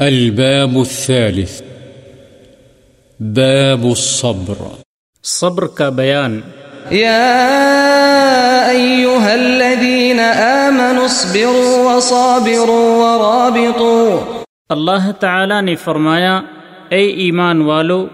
الباب الثالث. باب الصبر. صبر کا بیان. يا أيها الذين آمنوا اصبروا وصابروا ورابطوا. اللہ تعالی نے فرمایا اے ایمان والو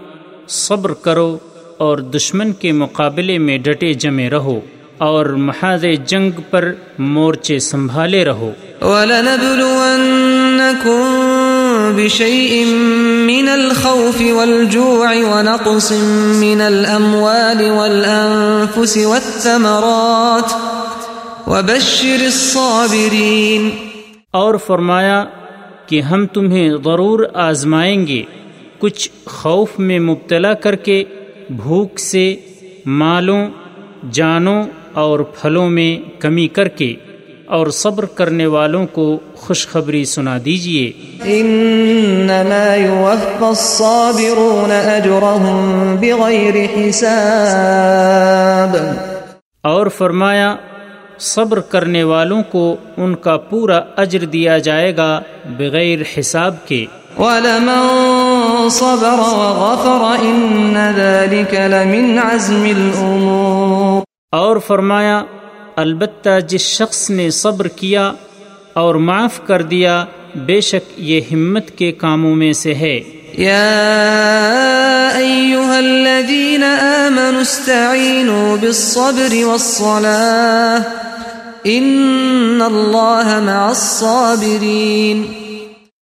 صبر کرو اور دشمن کے مقابلے میں ڈٹے جمے رہو اور محاذ جنگ پر مورچے سنبھالے رہو۔ ولنبلونكم بشيء من الخوف والجوع ونقص من الأموال والأنفس والثمرات. وبشر الصابرين. اور فرمایا کہ ہم تمہیں ضرور آزمائیں گے کچھ خوف میں مبتلا کر کے بھوک سے مالوں، جانوں اور پھلوں میں کمی کر کے۔ اور صبر کرنے والوں کو خوشخبری سنا دیجیے إنما يوفى الصابرون أجرهم بغير حساب۔ اور فرمایا صبر کرنے والوں کو ان کا پورا اجر دیا جائے گا بغیر حساب کے۔ ولمن صبر وغفر إن ذلك لمن عزم الأمور۔ اور فرمایا البتہ جس شخص نے صبر کیا اور معاف کر دیا بے شک یہ ہمت کے کاموں میں سے ہے۔ يا أيها الذين آمنوا استعينوا بالصبر والصلاة إن الله مع الصابرين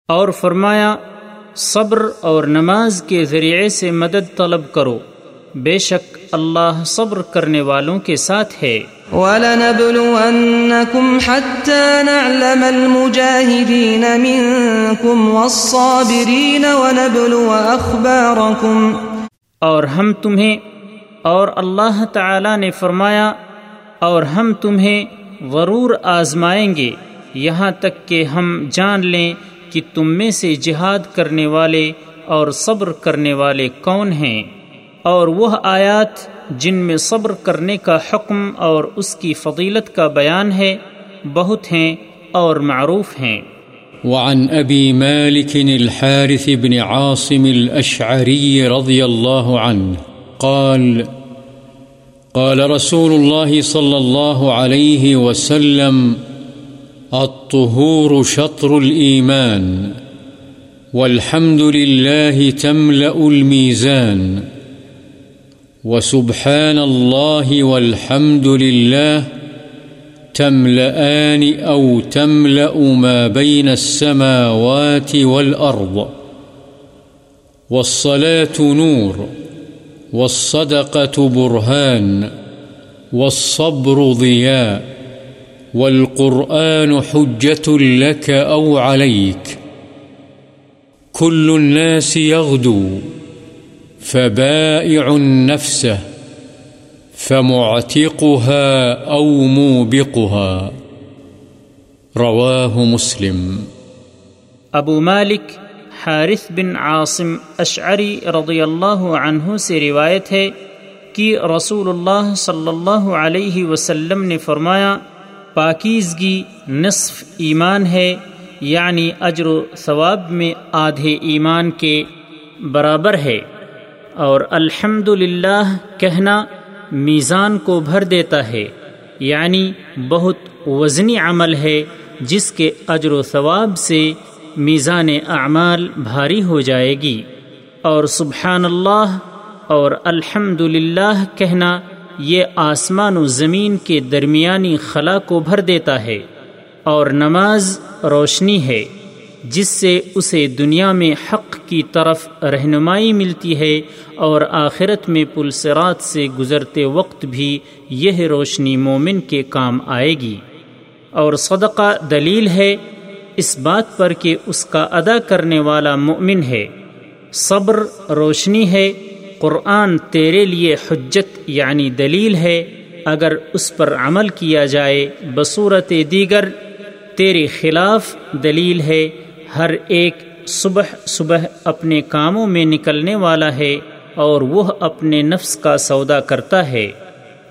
اور فرمایا صبر اور نماز کے ذریعے سے مدد طلب کرو۔ بے شک اللہ صبر کرنے والوں کے ساتھ ہے۔ ولنبلونكم حتى نعلم المجاهدين منكم والصابرين ونبلو أخباركم اور ہم تمہیں اور اللہ تعالی نے فرمایا اور ہم تمہیں ضرور آزمائیں گے۔ یہاں تک کہ ہم جان لیں کہ تم میں سے جہاد کرنے والے اور صبر کرنے والے کون ہیں۔ اور وہ آیات جن میں صبر کرنے کا حکم اور اس کی فضیلت کا بیان ہے، بہت ہیں اور معروف ہیں۔ وعن أبي مالك الحارث بن عاصم الأشعري رضي الله عنه قال قال رسول الله صلى الله عليه وسلم الطهور شطر الإيمان والحمد لله تملأ الميزان وسبحان الله والحمد لله تملأان أو تملأ ما بين السماوات والأرض والصلاة نور والصدقة برهان والصبر ضياء والقرآن حجة لك أو عليك كل الناس يغدو فبائع نفسه فمعتقها أو موبقها. رواه مسلم. ابو مالک حارث بن عاصم اشعری رضی اللہ عنہ سے روایت ہے کہ رسول اللہ صلی اللہ علیہ وسلم نے فرمایا، پاکیزگی نصف ایمان ہے یعنی اجر و ثواب میں آدھے ایمان کے برابر ہے۔ اور الحمد کہنا میزان کو بھر دیتا ہے یعنی بہت وزنی عمل ہے، جس کے اجر و ثواب سے میزان اعمال بھاری ہو جائے گی۔ اور سبحان اللہ اور الحمد کہنا یہ آسمان و زمین کے درمیانی خلا کو بھر دیتا ہے۔ اور نماز روشنی ہے۔ جس سے اسے دنیا میں حق کی طرف رہنمائی ملتی ہے اور آخرت میں پلسرات سے گزرتے وقت بھی یہ روشنی مومن کے کام آئے گی۔ اور صدقہ دلیل ہے اس بات پر کہ اس کا ادا کرنے والا مومن ہے۔ صبر روشنی ہے، قرآن تیرے لیے حجت یعنی دلیل ہے۔ اگر اس پر عمل کیا جائے بصورت دیگر، تیرے خلاف دلیل ہے۔ ہر ایک صبح صبح اپنے کاموں میں نکلنے والا ہے اور وہ اپنے نفس کا سودا کرتا ہے۔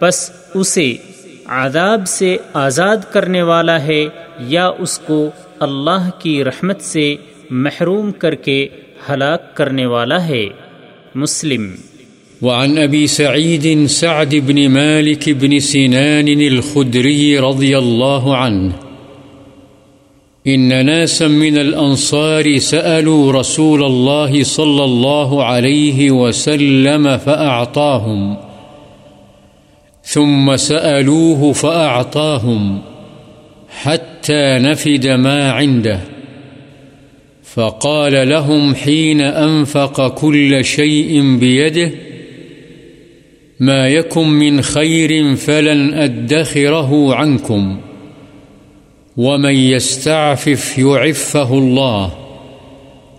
بس اسے عذاب سے آزاد کرنے والا ہے یا اس کو اللہ کی رحمت سے محروم کر کے ہلاک کرنے والا ہے۔ مسلم۔ وعن أبي سعيد سعد بن مالك بن سنان الخدري رضي الله عنه إن ناسا من الأنصار سألوا رسول الله صلى الله عليه وسلم فأعطاهم ثم سألوه فأعطاهم حتى نفد ما عنده فقال لهم حين أنفق كل شيء بيده ما يكن من خير فلن أدخره عنكم ومن يستعفف يعفه الله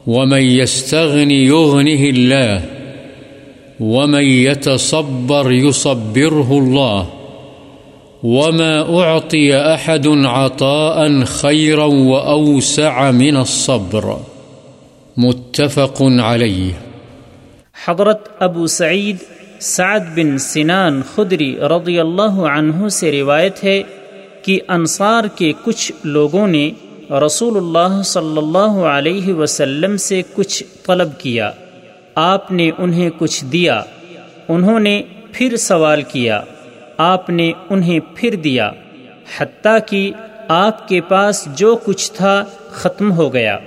ومن يستغني يغنه الله ومن يتصبر يصبره الله وما أعطي أحد عطاء خيرا وأوسع من الصبر متفق عليه حضرت ابو سعید سعد بن سنان خدری رضی اللہ عنہ سے روایت ہے کہ انصار کے کچھ لوگوں نے رسول اللہ صلی اللہ علیہ وسلم سے کچھ طلب کیا۔ آپ نے انہیں کچھ دیا۔ انہوں نے پھر سوال کیا۔ آپ نے انہیں پھر دیا۔ حتیٰ کہ آپ کے پاس جو کچھ تھا ختم ہو گیا۔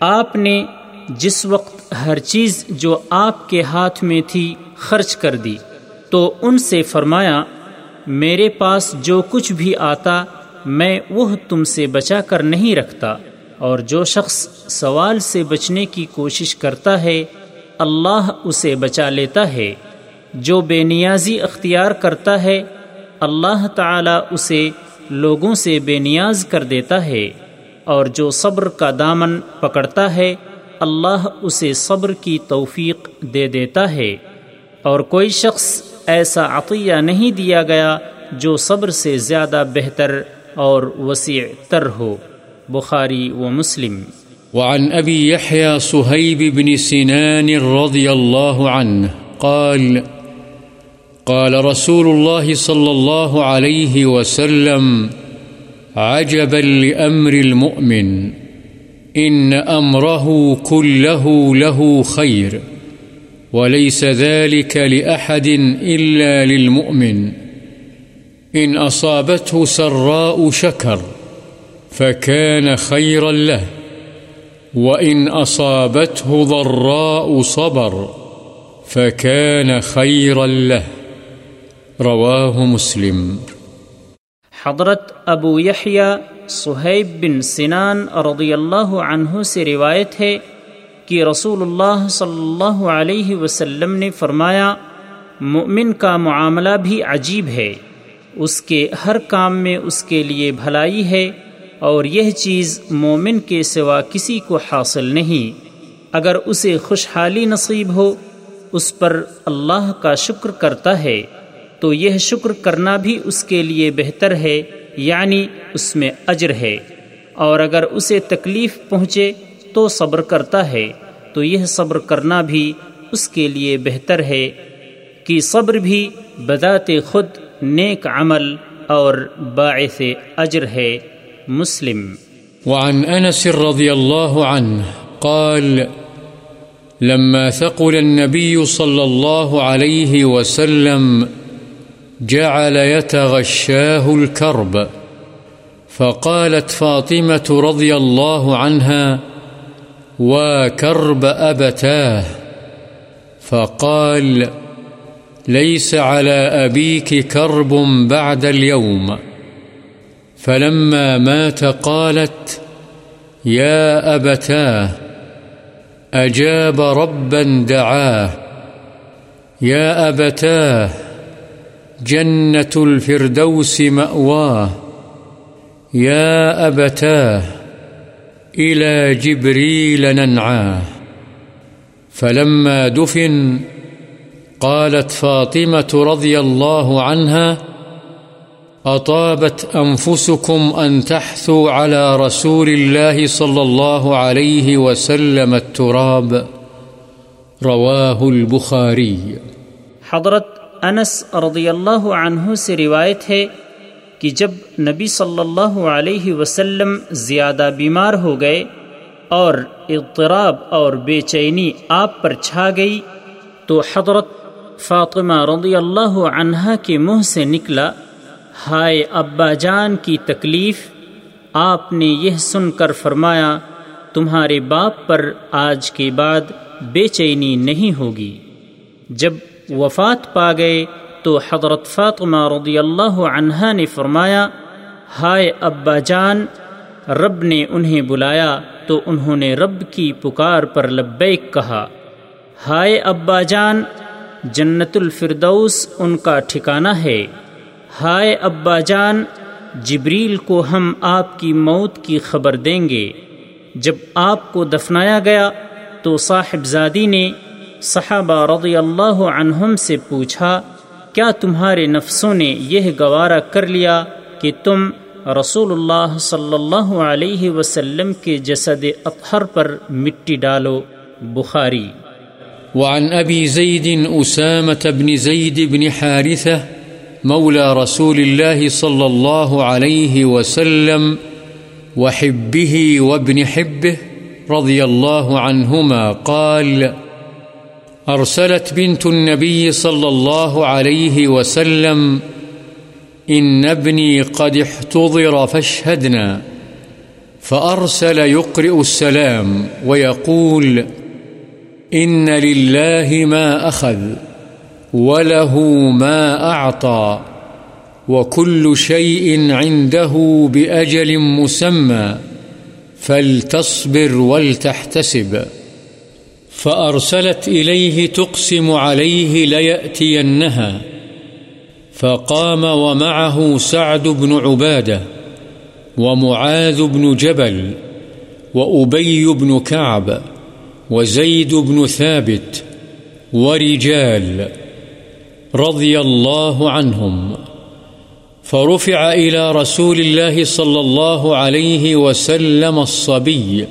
آپ نے جس وقت ہر چیز جو آپ کے ہاتھ میں تھی خرچ کر دی۔ تو ان سے فرمایا میرے پاس جو کچھ بھی آتا، میں وہ تم سے بچا کر نہیں رکھتا۔ اور جو شخص سوال سے بچنے کی کوشش کرتا ہے، اللہ اسے بچا لیتا ہے۔ جو بے نیازی اختیار کرتا ہے، اللہ تعالی اسے لوگوں سے بے نیاز کر دیتا ہے۔ اور جو صبر کا دامن پکڑتا ہے، اللہ اسے صبر کی توفیق دے دیتا ہے۔ اور کوئی شخص ایسا عطیہ نہیں دیا گیا جو صبر سے زیادہ بہتر اور وسیع تر ہو۔ بخاری و مسلم۔ وعن أبي يحيى صهيب بن سنان رضي الله عنه قال قال رسول الله صلى الله عليه وسلم عجبا لأمر المؤمن إن أمره كله له خير وليس ذلك لأحد إلا للمؤمن. إن أصابته سراء شكر فكان خيرا له، وإن أصابته ضراء صبر فكان خيرا له. رواه مسلم. حضرت ابو یحییٰ صہیب بن سنان رضی اللہ عنہ سے روایت ہے کہ رسول اللہ صلی اللہ علیہ وسلم نے فرمایا، مؤمن کا معاملہ بھی عجیب ہے۔ اس کے ہر کام میں اس کے لیے بھلائی ہے اور یہ چیز مومن کے سوا کسی کو حاصل نہیں۔ اگر اسے خوشحالی نصیب ہو، اس پر اللہ کا شکر کرتا ہے، تو یہ شکر کرنا بھی اس کے لیے بہتر ہے یعنی اس میں اجر ہے۔ اور اگر اسے تکلیف پہنچے تو صبر کرتا ہے، تو یہ صبر کرنا بھی اس کے لیے بہتر ہے کہ صبر بھی بذات خود نیک عمل اور باعث اجر ہے۔ مسلم۔ وعن أنس رضي الله عنه قال، لما ثقل النبي صلى الله عليه وسلم جعل يتغشاه الكرب، فقالت فاطمة رضي الله عنها وكرب أبتاه فقال ليس على أبيك كرب بعد اليوم فلما مات قالت يا أبتاه أجاب ربا دعاه يا أبتاه جنة الفردوس مأواه يا أبتاه إلى جبريل ننعاه فلما دفن قالت فاطمة رضي الله عنها، أطابت أنفسكم أن تحثوا على رسول الله صلى الله عليه وسلم التراب. رواه البخاري. حضرت انس رضی اللہ عنہ سے روایت ہے کہ جب نبی صلی اللہ علیہ وسلم زیادہ بیمار ہو گئے اور اضطراب اور بے چینی آپ پر چھا گئی، تو حضرت فاطمہ رضی اللہ عنہا کے منہ سے نکلا، ہائے ابا جان کی تکلیف، آپ نے یہ سن کر فرمایا، تمہارے باپ پر آج کے بعد بے چینی نہیں ہوگی۔ جب وفات پا گئے تو حضرت فاطمہ رضی اللہ عنہا نے فرمایا، ہائے ابا جان، رب نے انہیں بلایا تو انہوں نے رب کی پکار پر لبیک کہا، ہائے ابا جان، جنت الفردوس ان کا ٹھکانہ ہے، ہائے ابا جان، جبریل کو ہم آپ کی موت کی خبر دیں گے، جب آپ کو دفنایا گیا تو صاحبزادی نے صحابہ رضی اللہ عنہم سے پوچھا کیا تمہارے نفسوں نے یہ گوارا کر لیا کہ تم رسول اللہ صلی اللہ علیہ وسلم کے جسد اطہر پر مٹی ڈالو؟ بخاری۔ وعن أبي زيد أسامة بن زيد بن حارثة مولى رسول الله صلى الله عليه وسلم وحبه وابن حبه رضي الله عنهما قال أرسلت بنت النبي صلى الله عليه وسلم، إن ابني قد احتضر فاشهدنا، فأرسل يقرئ السلام ويقول، إن لله ما أخذ، وله ما أعطى، وكل شيء عنده بأجل مسمى، فلتصبر ولتحتسب. فأرسلت إليه تقسم عليه ليأتينها، فقام ومعه سعد بن عبادة ومعاذ بن جبل وأبي بن كعب وزيد بن ثابت ورجال رضي الله عنهم، فرفع إلى رسول الله صلى الله عليه وسلم الصبي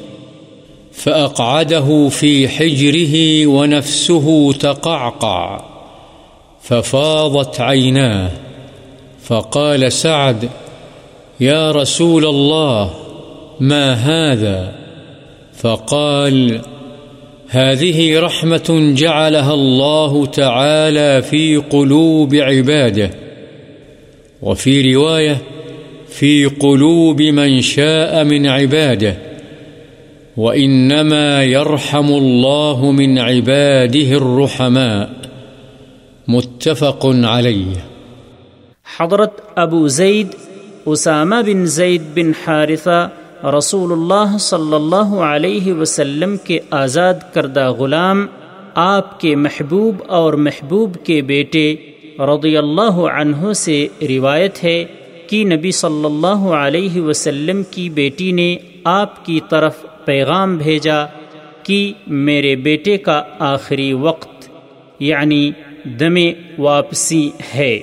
فأقعده في حجره ونفسه تقعقع، ففاضت عيناه، فقال سعد يا رسول الله، ما هذا؟ فقال هذه رحمة جعلها الله تعالى في قلوب عباده، وفي رواية في قلوب من شاء من عباده. وإنما يرحم الله من عباده الرحماء متفق عليه حضرت ابو زید، اسامہ بن زید بن حارثہ رسول اللہ صلی اللہ علیہ وسلم کے آزاد کردہ غلام، آپ کے محبوب اور محبوب کے بیٹے رضی اللہ عنہ سے روایت ہے کہ نبی صلی اللہ علیہ وسلم کی بیٹی نے آپ کی طرف پیغام بھیجا کہ میرے بیٹے کا آخری وقت یعنی دم واپسی ہے۔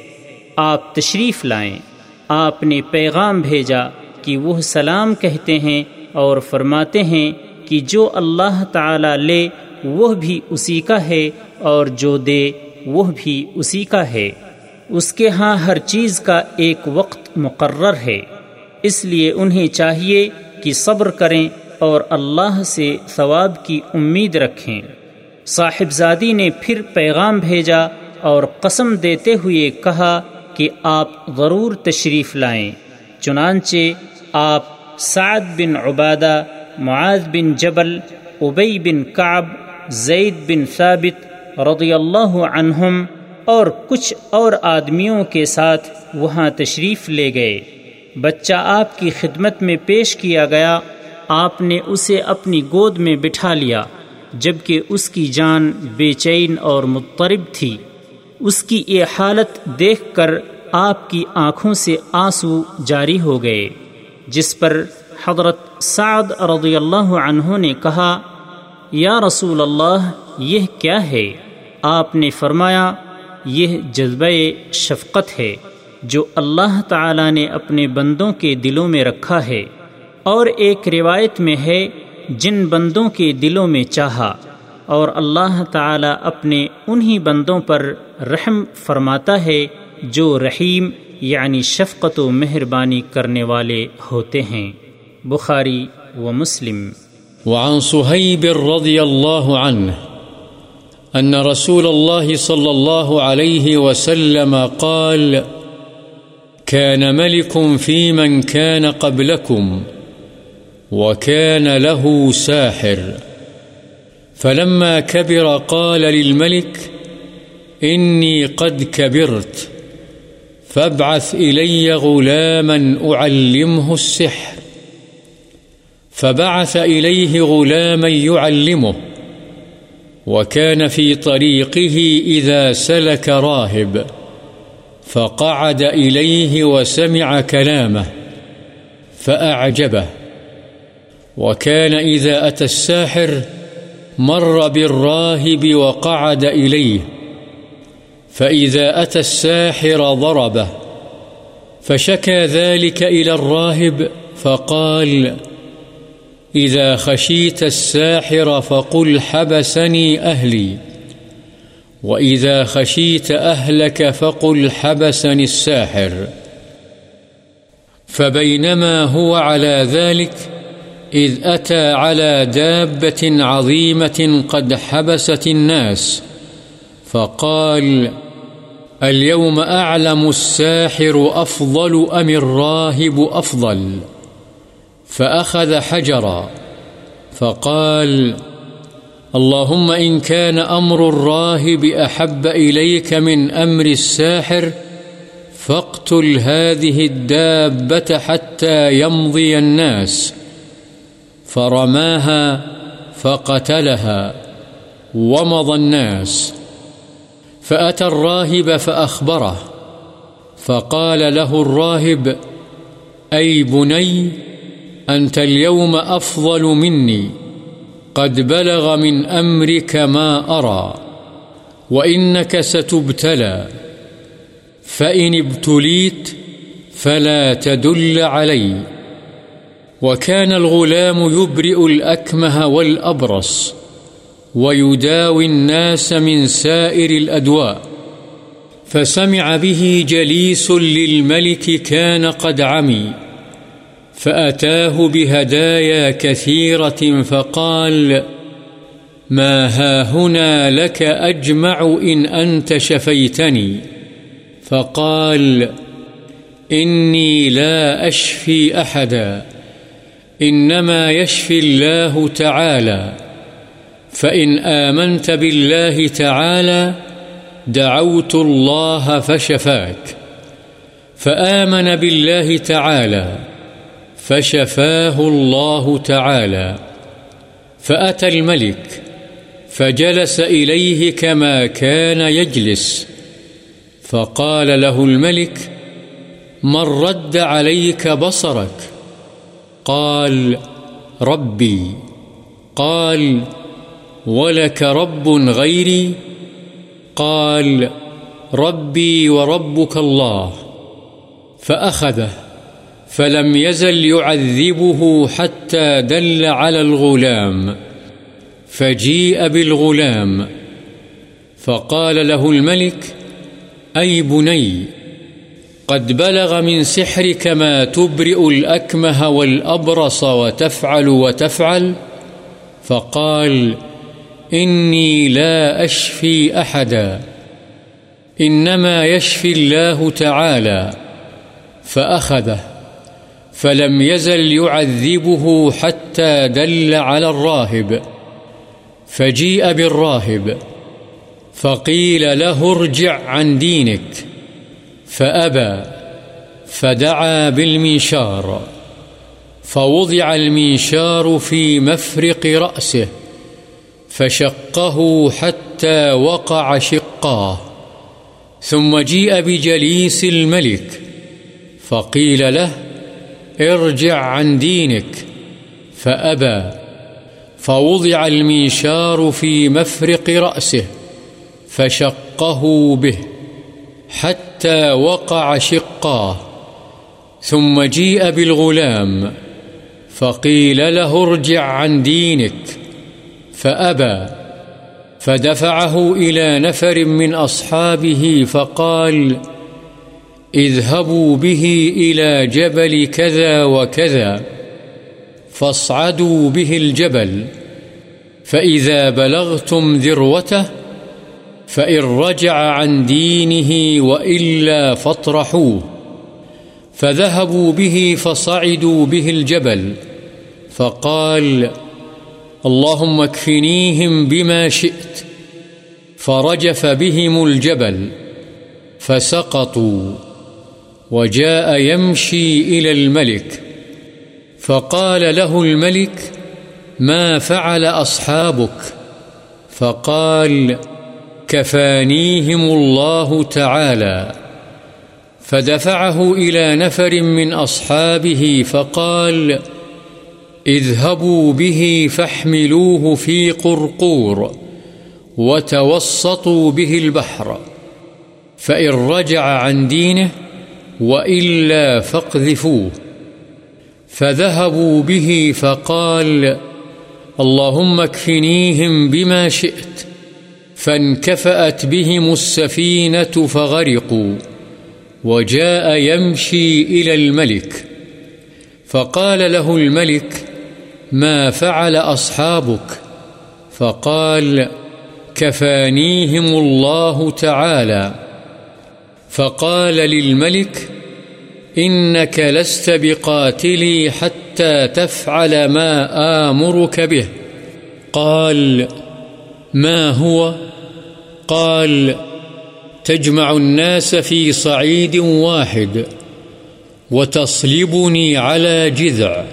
آپ تشریف لائیں۔ آپ نے پیغام بھیجا کہ وہ سلام کہتے ہیں اور فرماتے ہیں کہ جو اللہ تعالی لے، وہ بھی اسی کا ہے اور جو دے، وہ بھی اسی کا ہے۔ اس کے ہاں ہر چیز کا ایک وقت مقرر ہے۔ اس لیے انہیں چاہیے کہ صبر کریں اور اللہ سے ثواب کی امید رکھیں۔ صاحبزادی نے پھر پیغام بھیجا اور قسم دیتے ہوئے کہا کہ آپ ضرور تشریف لائیں۔ چنانچہ آپ سعد بن عبادہ، معاذ بن جبل ابئی بن کعب، زید بن ثابت رضی اللہ عنہم اور کچھ اور آدمیوں کے ساتھ وہاں تشریف لے گئے۔ بچہ آپ کی خدمت میں پیش کیا گیا آپ نے اسے اپنی گود میں بٹھا لیا، جبکہ اس کی جان بے چین اور مضطرب تھی۔ اس کی یہ حالت دیکھ کر آپ کی آنکھوں سے آنسو جاری ہو گئے، جس پر حضرت سعد رضی اللہ عنہ نے کہا، یا رسول اللہ، یہ کیا ہے؟ آپ نے فرمایا، یہ جذبہ شفقت ہے جو اللہ تعالی نے اپنے بندوں کے دلوں میں رکھا ہے۔ اور ایک روایت میں ہے، جن بندوں کے دلوں میں چاہا، اور اللہ تعالی اپنے انہی بندوں پر رحم فرماتا ہے جو رحیم یعنی شفقت و مہربانی کرنے والے ہوتے ہیں۔ بخاری و مسلم۔ وعن صهيب رضي الله عنه أن رسول الله صلى الله عليه وسلم قال كان ملك في من كان قبلكم وكان له ساحر. فلما كبر قال للملك، إني قد كبرت، فابعث إلي غلاما أعلمه السحر. فبعث إليه غلاما يعلمه، وكان في طريقه إذا سلك راهب. فقعد إليه وسمع كلامه، فأعجبه. وكان إذا أتى الساحر مر بالراهب وقعد إليه، فإذا أتى الساحر ضربه، فشكى ذلك إلى الراهب فقال إذا خشيت الساحر فقل حبسني أهلي، وإذا خشيت أهلك فقل حبسني الساحر. فبينما هو على ذلك إذ أتى على دابة عظيمة قد حبست الناس، فقال اليوم أعلم الساحر أفضل أم الراهب أفضل؟ فأخذ حجرا، فقال اللهم إن كان أمر الراهب أحب إليك من أمر الساحر، فاقتل هذه الدابة حتى يمضي الناس. فرماها فقتلها ومضى الناس. فأتى الراهب فأخبره، فقال له الراهب، أي بني، أنت اليوم أفضل مني، قد بلغ من أمرك ما أرى، وإنك ستبتلى، فإن ابتليت فلا تدل علي. وكان الغلام يبرئ الأكمه والأبرص ويداوي الناس من سائر الأدواء فسمع به جليس للملك كان قد عمي فأتاه بهدايا كثيرة فقال، ما هاهنا لك أجمع إن أنت شفيتني. فقال، إني لا أشفي أحدا. إنما يشفي الله تعالى، فإن آمنت بالله تعالى دعوت الله فشفاك، فآمن بالله تعالى فشفاه الله تعالى، فأتى الملك فجلس إليه كما كان يجلس، فقال له الملك من رد عليك بصرك قال ربي، قال ولك رب غيري، قال ربي وربك الله، فأخذه، فلم يزل يعذبه حتى دل على الغلام، فجيء بالغلام، فقال له الملك أي بني قد بلغ من سحرك ما تبرئ الأكمه والأبرص وتفعل وتفعل فقال إني لا أشفي أحدا إنما يشفي الله تعالى فأخذه فلم يزل يعذبه حتى دل على الراهب فجيء بالراهب فقيل له ارجع عن دينك فأبى، فدعا بالمنشار فوضع المنشار في مفرق رأسه، فشقه حتى وقع شقاه، ثم جيء بجليس الملك، فقيل له ارجع عن دينك. فأبى، فوضع المنشار في مفرق رأسه، فشقه به، حتى حتى وقع شقاه ثم جيء بالغلام، فقيل له ارجع عن دينك، فأبى، فدفعه إلى نفر من أصحابه فقال اذهبوا به إلى جبل كذا وكذا، فاصعدوا به الجبل، فإذا بلغتم ذروته فإن رجع عن دينه وإلا فاطرحوه فذهبوا به فصعدوا به الجبل فقال اللهم اكفنيهم بما شئت فرجف بهم الجبل فسقطوا وجاء يمشي إلى الملك فقال له الملك ما فعل أصحابك فقال كفانيهم الله تعالى فدفعه إلى نفر من أصحابه فقال اذهبوا به فاحملوه في قرقور وتوسطوا به البحر فإن رجع عن دينه وإلا فاقذفوه فذهبوا به فقال اللهم اكفنيهم بما شئت فانكفأت بهم السفينة فغرقوا وجاء يمشي إلى الملك فقال له الملك ما فعل أصحابك فقال كفانيهم الله تعالى فقال للملك إنك لست بقاتلي حتى تفعل ما آمرك به قال ما هو؟ قال تجمع الناس في صعيد واحد وتصلبني على جذع،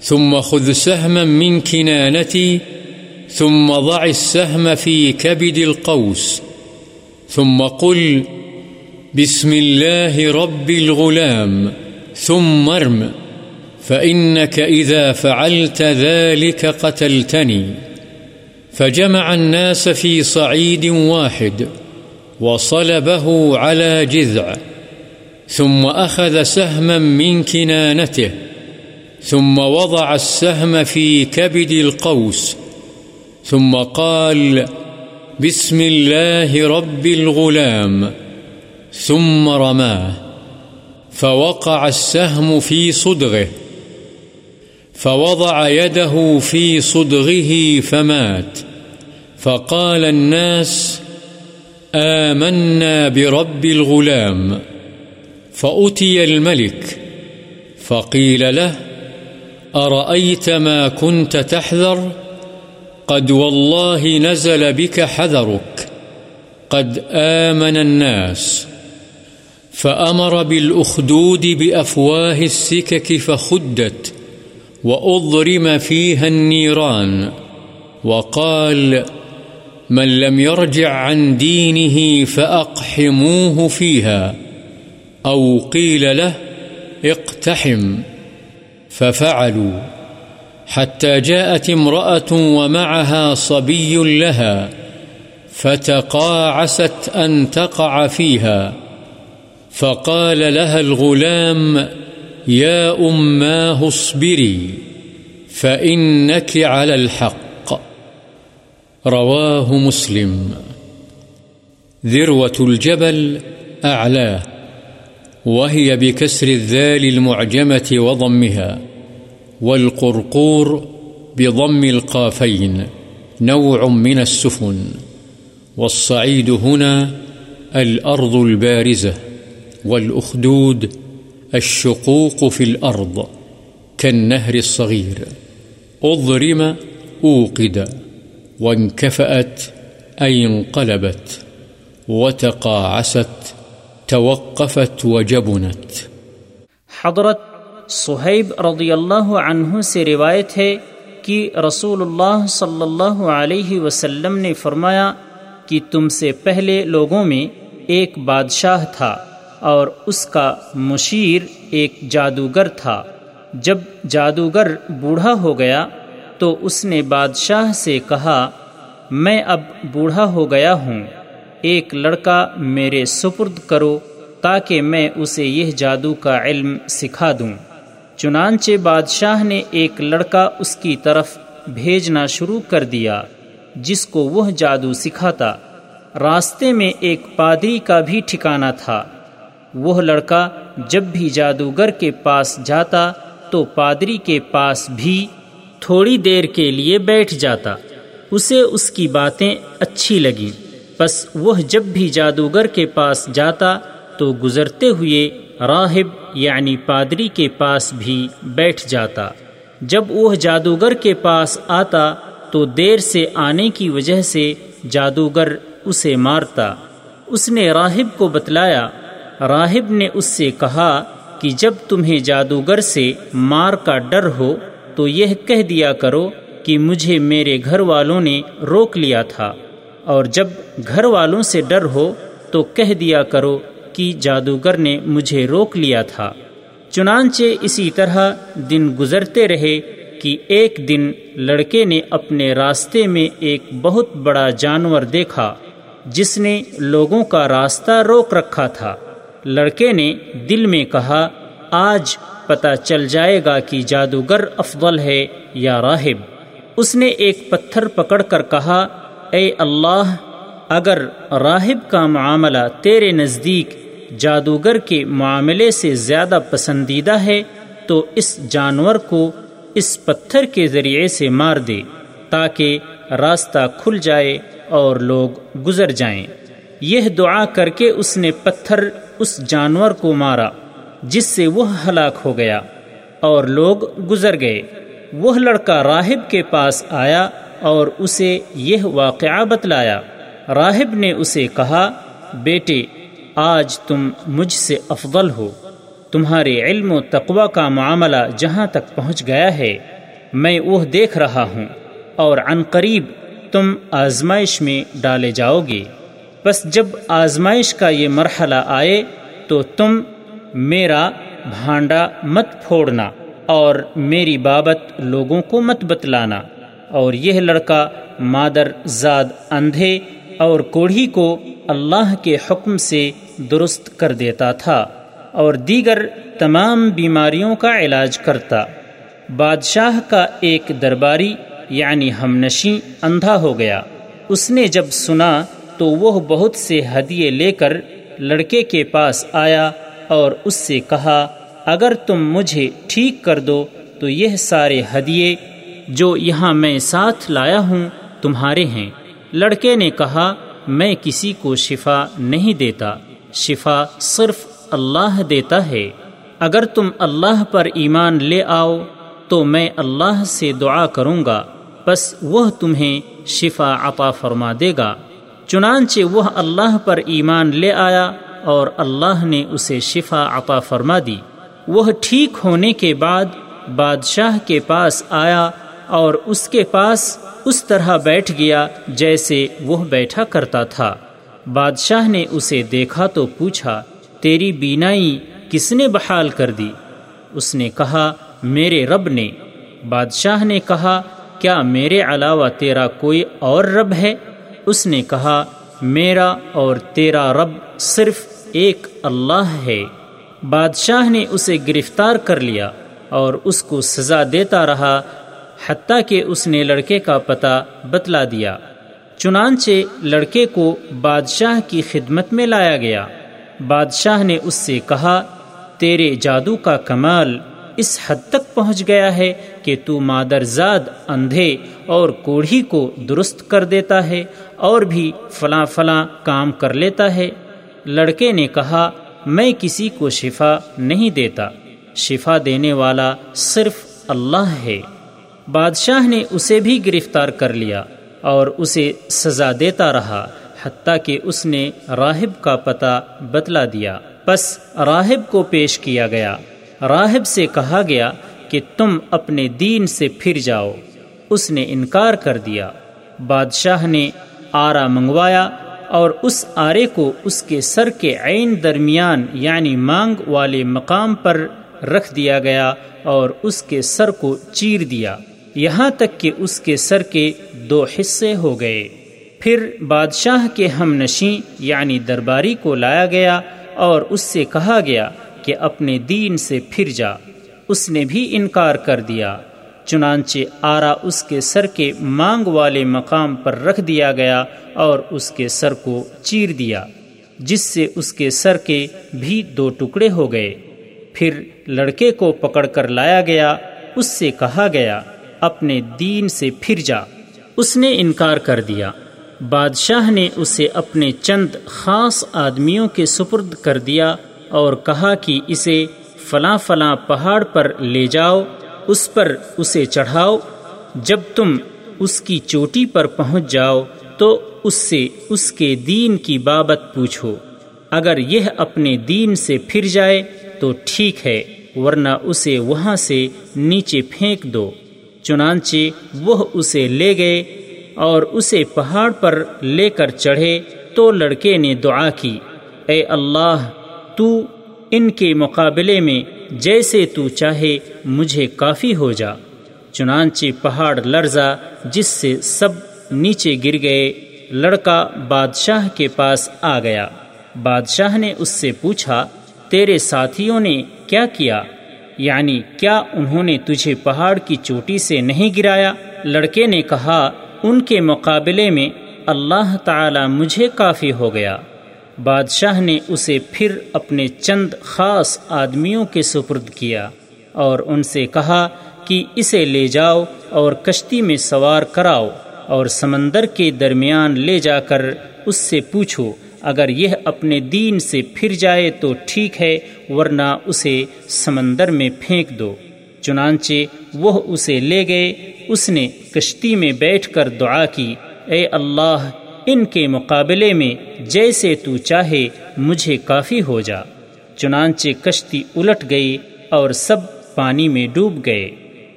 ثم خذ سهما من كنانتي، ثم ضع السهم في كبد القوس، ثم قل بسم الله رب الغلام، ثم ارم، فإنك إذا فعلت ذلك قتلتني. فجمع الناس في صعيد واحد وصلبه على جذع، ثم أخذ سهما من كنانته، ثم وضع السهم في كبد القوس، ثم قال بسم الله رب الغلام، ثم رماه، فوقع السهم في صدغه، فوضع يده في صدغه فمات. فقال الناس آمنا برب الغلام، فأتي الملك، فقيل له، أرأيت ما كنت تحذر؟ قد والله نزل بك حذرك، قد آمن الناس، فأمر بالأخدود بأفواه السكك فخدت، وأضرم فيها النيران، وقال من لم يرجع عن دينه فأقحموه فيها، أو قيل له اقتحم، ففعلوا، حتى جاءت امرأة ومعها صبي لها، فتقاعست أن تقع فيها، فقال لها الغلام يا أماه اصبري، فإنك على الحق. رواه مسلم. ذروة الجبل أعلاه وهي بكسر الذال المعجمة وضمها، والقرقور بضم القافين، نوع من السفن، والصعيد هنا الأرض البارزة، والأخدود الشقوق في الأرض، كالنهر الصغير. أضرم، أوقد. وانكفأت أي انقلبت وتقاعست توقفت وجبنت. حضرت صہیب رضی اللہ عنہ سے روایت ہے کہ رسول اللہ صلی اللہ علیہ وسلم نے فرمایا کہ تم سے پہلے لوگوں میں ایک بادشاہ تھا اور اس کا مشیر ایک جادوگر تھا۔ جب جادوگر بوڑھا ہو گیا تو اس نے بادشاہ سے کہا، میں اب بوڑھا ہو گیا ہوں، ایک لڑکا میرے سپرد کرو تاکہ میں اسے یہ جادو کا علم سکھا دوں۔ چنانچہ بادشاہ نے ایک لڑکا اس کی طرف بھیجنا شروع کر دیا، جس کو وہ جادو سکھاتا۔ راستے میں ایک پادری کا بھی ٹھکانہ تھا۔ وہ لڑکا جب بھی جادوگر کے پاس جاتا تو پادری کے پاس بھی تھوڑی دیر کے لیے بیٹھ جاتا۔ اسے اس کی باتیں اچھی لگیں۔ بس وہ جب بھی جادوگر کے پاس جاتا تو گزرتے ہوئے راہب یعنی پادری کے پاس بھی بیٹھ جاتا۔ جب وہ جادوگر کے پاس آتا تو دیر سے آنے کی وجہ سے جادوگر اسے مارتا۔ اس نے راہب کو بتلایا۔ راہب نے اس سے کہا کہ جب تمہیں جادوگر سے مار کا ڈر ہو تو یہ کہہ دیا کرو کہ مجھے میرے گھر والوں نے روک لیا تھا۔ اور جب گھر والوں سے ڈر ہو تو کہہ دیا کرو کہ جادوگر نے مجھے روک لیا تھا۔ چنانچہ اسی طرح دن گزرتے رہے کہ ایک دن لڑکے نے اپنے راستے میں ایک بہت بڑا جانور دیکھا، جس نے لوگوں کا راستہ روک رکھا تھا۔ لڑکے نے دل میں کہا آج پتہ چل جائے گا کہ جادوگر افضل ہے یا راہب۔ اس نے ایک پتھر پکڑ کر کہا، اے اللہ، اگر راہب کا معاملہ تیرے نزدیک جادوگر کے معاملے سے زیادہ پسندیدہ ہے، تو اس جانور کو اس پتھر کے ذریعے سے مار دے تاکہ راستہ کھل جائے اور لوگ گزر جائیں۔ یہ دعا کر کے اس نے پتھر اس جانور کو مارا۔ جس سے وہ ہلاک ہو گیا اور لوگ گزر گئے۔ وہ لڑکا راہب کے پاس آیا اور اسے یہ واقعہ بتلایا۔ راہب نے اسے کہا، بیٹے، آج تم مجھ سے افضل ہو۔ تمہارے علم و تقوی کا معاملہ جہاں تک پہنچ گیا ہے، میں وہ دیکھ رہا ہوں اور عن قریب تم آزمائش میں ڈالے جاؤ گے۔ بس جب آزمائش کا یہ مرحلہ آئے تو تم میرا بھانڈا مت پھوڑنا اور میری بابت لوگوں کو مت بتلانا۔ اور یہ لڑکا مادر زاد اندھے اور کوڑھی کو اللہ کے حکم سے درست کر دیتا تھا اور دیگر تمام بیماریوں کا علاج کرتا۔ بادشاہ کا ایک درباری یعنی ہم نشیں، اندھا ہو گیا۔ اس نے جب سنا تو وہ بہت سے ہدیے لے کر لڑکے کے پاس آیا اور اس سے کہا، اگر تم مجھے ٹھیک کر دو، تو یہ سارے ہدیے جو یہاں میں ساتھ لایا ہوں تمہارے ہیں۔ لڑکے نے کہا، میں کسی کو شفا نہیں دیتا۔ شفا صرف اللہ دیتا ہے۔ اگر تم اللہ پر ایمان لے آؤ، تو میں اللہ سے دعا کروں گا۔ بس وہ تمہیں شفا عطا فرما دے گا۔ چنانچہ وہ اللہ پر ایمان لے آیا۔ اور اللہ نے اسے شفا عطا فرما دی۔ وہ ٹھیک ہونے کے بعد بادشاہ کے پاس آیا اور اس کے پاس اس طرح بیٹھ گیا جیسے وہ بیٹھا کرتا تھا۔ بادشاہ نے اسے دیکھا تو پوچھا، تیری بینائی کس نے بحال کر دی؟ اس نے کہا، میرے رب نے۔ بادشاہ نے کہا، کیا میرے علاوہ تیرا کوئی اور رب ہے؟ اس نے کہا، میرا اور تیرا رب صرف ایک اللہ ہے۔ بادشاہ نے اسے گرفتار کر لیا اور اس کو سزا دیتا رہا، حتیٰ کہ اس نے لڑکے کا پتہ بتلا دیا۔ چنانچہ لڑکے کو بادشاہ کی خدمت میں لایا گیا۔ بادشاہ نے اس سے کہا، تیرے جادو کا کمال اس حد تک پہنچ گیا ہے کہ تو مادر زاد اندھے اور کوڑھی کو درست کر دیتا ہے اور بھی فلاں فلاں کام کر لیتا ہے۔ لڑکے نے کہا، میں کسی کو شفا نہیں دیتا۔ شفا دینے والا صرف اللہ ہے۔ بادشاہ نے اسے بھی گرفتار کر لیا اور اسے سزا دیتا رہا، حتیٰ کہ اس نے راہب کا پتہ بتلا دیا۔ بس راہب کو پیش کیا گیا۔ راہب سے کہا گیا کہ تم اپنے دین سے پھر جاؤ۔ اس نے انکار کر دیا۔ بادشاہ نے آرا منگوایا اور اس آرے کو اس کے سر کے عین درمیان یعنی مانگ والے مقام پر رکھ دیا گیا اور اس کے سر کو چیر دیا۔ یہاں تک کہ اس کے سر کے دو حصے ہو گئے۔ پھر بادشاہ کے ہم نشیں یعنی درباری کو لایا گیا اور اس سے کہا گیا کہ اپنے دین سے پھر جا۔ اس نے بھی انکار کر دیا۔ چنانچہ آرا اس کے سر کے مانگ والے مقام پر رکھ دیا گیا اور اس کے سر کو چیر دیا، جس سے اس کے سر کے بھی دو ٹکڑے ہو گئے۔ پھر لڑکے کو پکڑ کر لایا گیا، اس سے کہا گیا، اپنے دین سے پھر جا۔ اس نے انکار کر دیا۔ بادشاہ نے اسے اپنے چند خاص آدمیوں کے سپرد کر دیا اور کہا کہ اسے فلاں فلاں پہاڑ پر لے جاؤ۔ اس پر اسے چڑھاؤ۔ جب تم اس کی چوٹی پر پہنچ جاؤ، تو اس سے اس کے دین کی بابت پوچھو۔ اگر یہ اپنے دین سے پھر جائے، تو ٹھیک ہے، ورنہ اسے وہاں سے نیچے پھینک دو۔ چنانچہ وہ اسے لے گئے اور اسے پہاڑ پر لے کر چڑھے۔ تو لڑکے نے دعا کی، اے اللہ، تو ان کے مقابلے میں جیسے تو چاہے مجھے کافی ہو جا، چنانچہ پہاڑ لرزا جس سے سب نیچے گر گئے، لڑکا بادشاہ کے پاس آ گیا۔ بادشاہ نے اس سے پوچھا، تیرے ساتھیوں نے کیا کیا؟ یعنی کیا انہوں نے تجھے پہاڑ کی چوٹی سے نہیں گرایا؟ لڑکے نے کہا، ان کے مقابلے میں اللہ تعالی مجھے کافی ہو گیا۔ بادشاہ نے اسے پھر اپنے چند خاص آدمیوں کے سپرد کیا اور ان سے کہا کہ اسے لے جاؤ اور کشتی میں سوار کراؤ اور سمندر کے درمیان لے جا کر اس سے پوچھو، اگر یہ اپنے دین سے پھر جائے تو ٹھیک ہے، ورنہ اسے سمندر میں پھینک دو۔ چنانچہ وہ اسے لے گئے، اس نے کشتی میں بیٹھ کر دعا کی، اے اللہ ان کے مقابلے میں جیسے تو چاہے مجھے کافی ہو جا۔ چنانچہ کشتی الٹ گئی اور سب پانی میں ڈوب گئے۔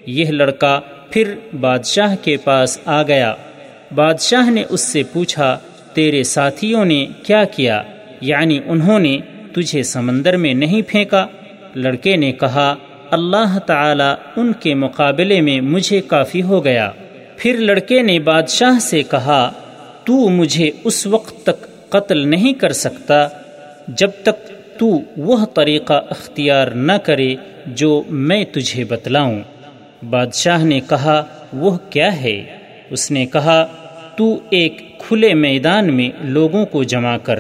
یہ لڑکا پھر بادشاہ کے پاس آ گیا۔ بادشاہ نے اس سے پوچھا، تیرے ساتھیوں نے کیا کیا؟ یعنی انہوں نے تجھے سمندر میں نہیں پھینکا؟ لڑکے نے کہا، اللہ تعالی ان کے مقابلے میں مجھے کافی ہو گیا۔ پھر لڑکے نے بادشاہ سے کہا تو مجھے اس وقت تک قتل نہیں کر سکتا جب تک تو وہ طریقہ اختیار نہ کرے جو میں تجھے بتلاؤں۔ بادشاہ نے کہا، وہ کیا ہے؟ اس نے کہا، تو ایک کھلے میدان میں لوگوں کو جمع کر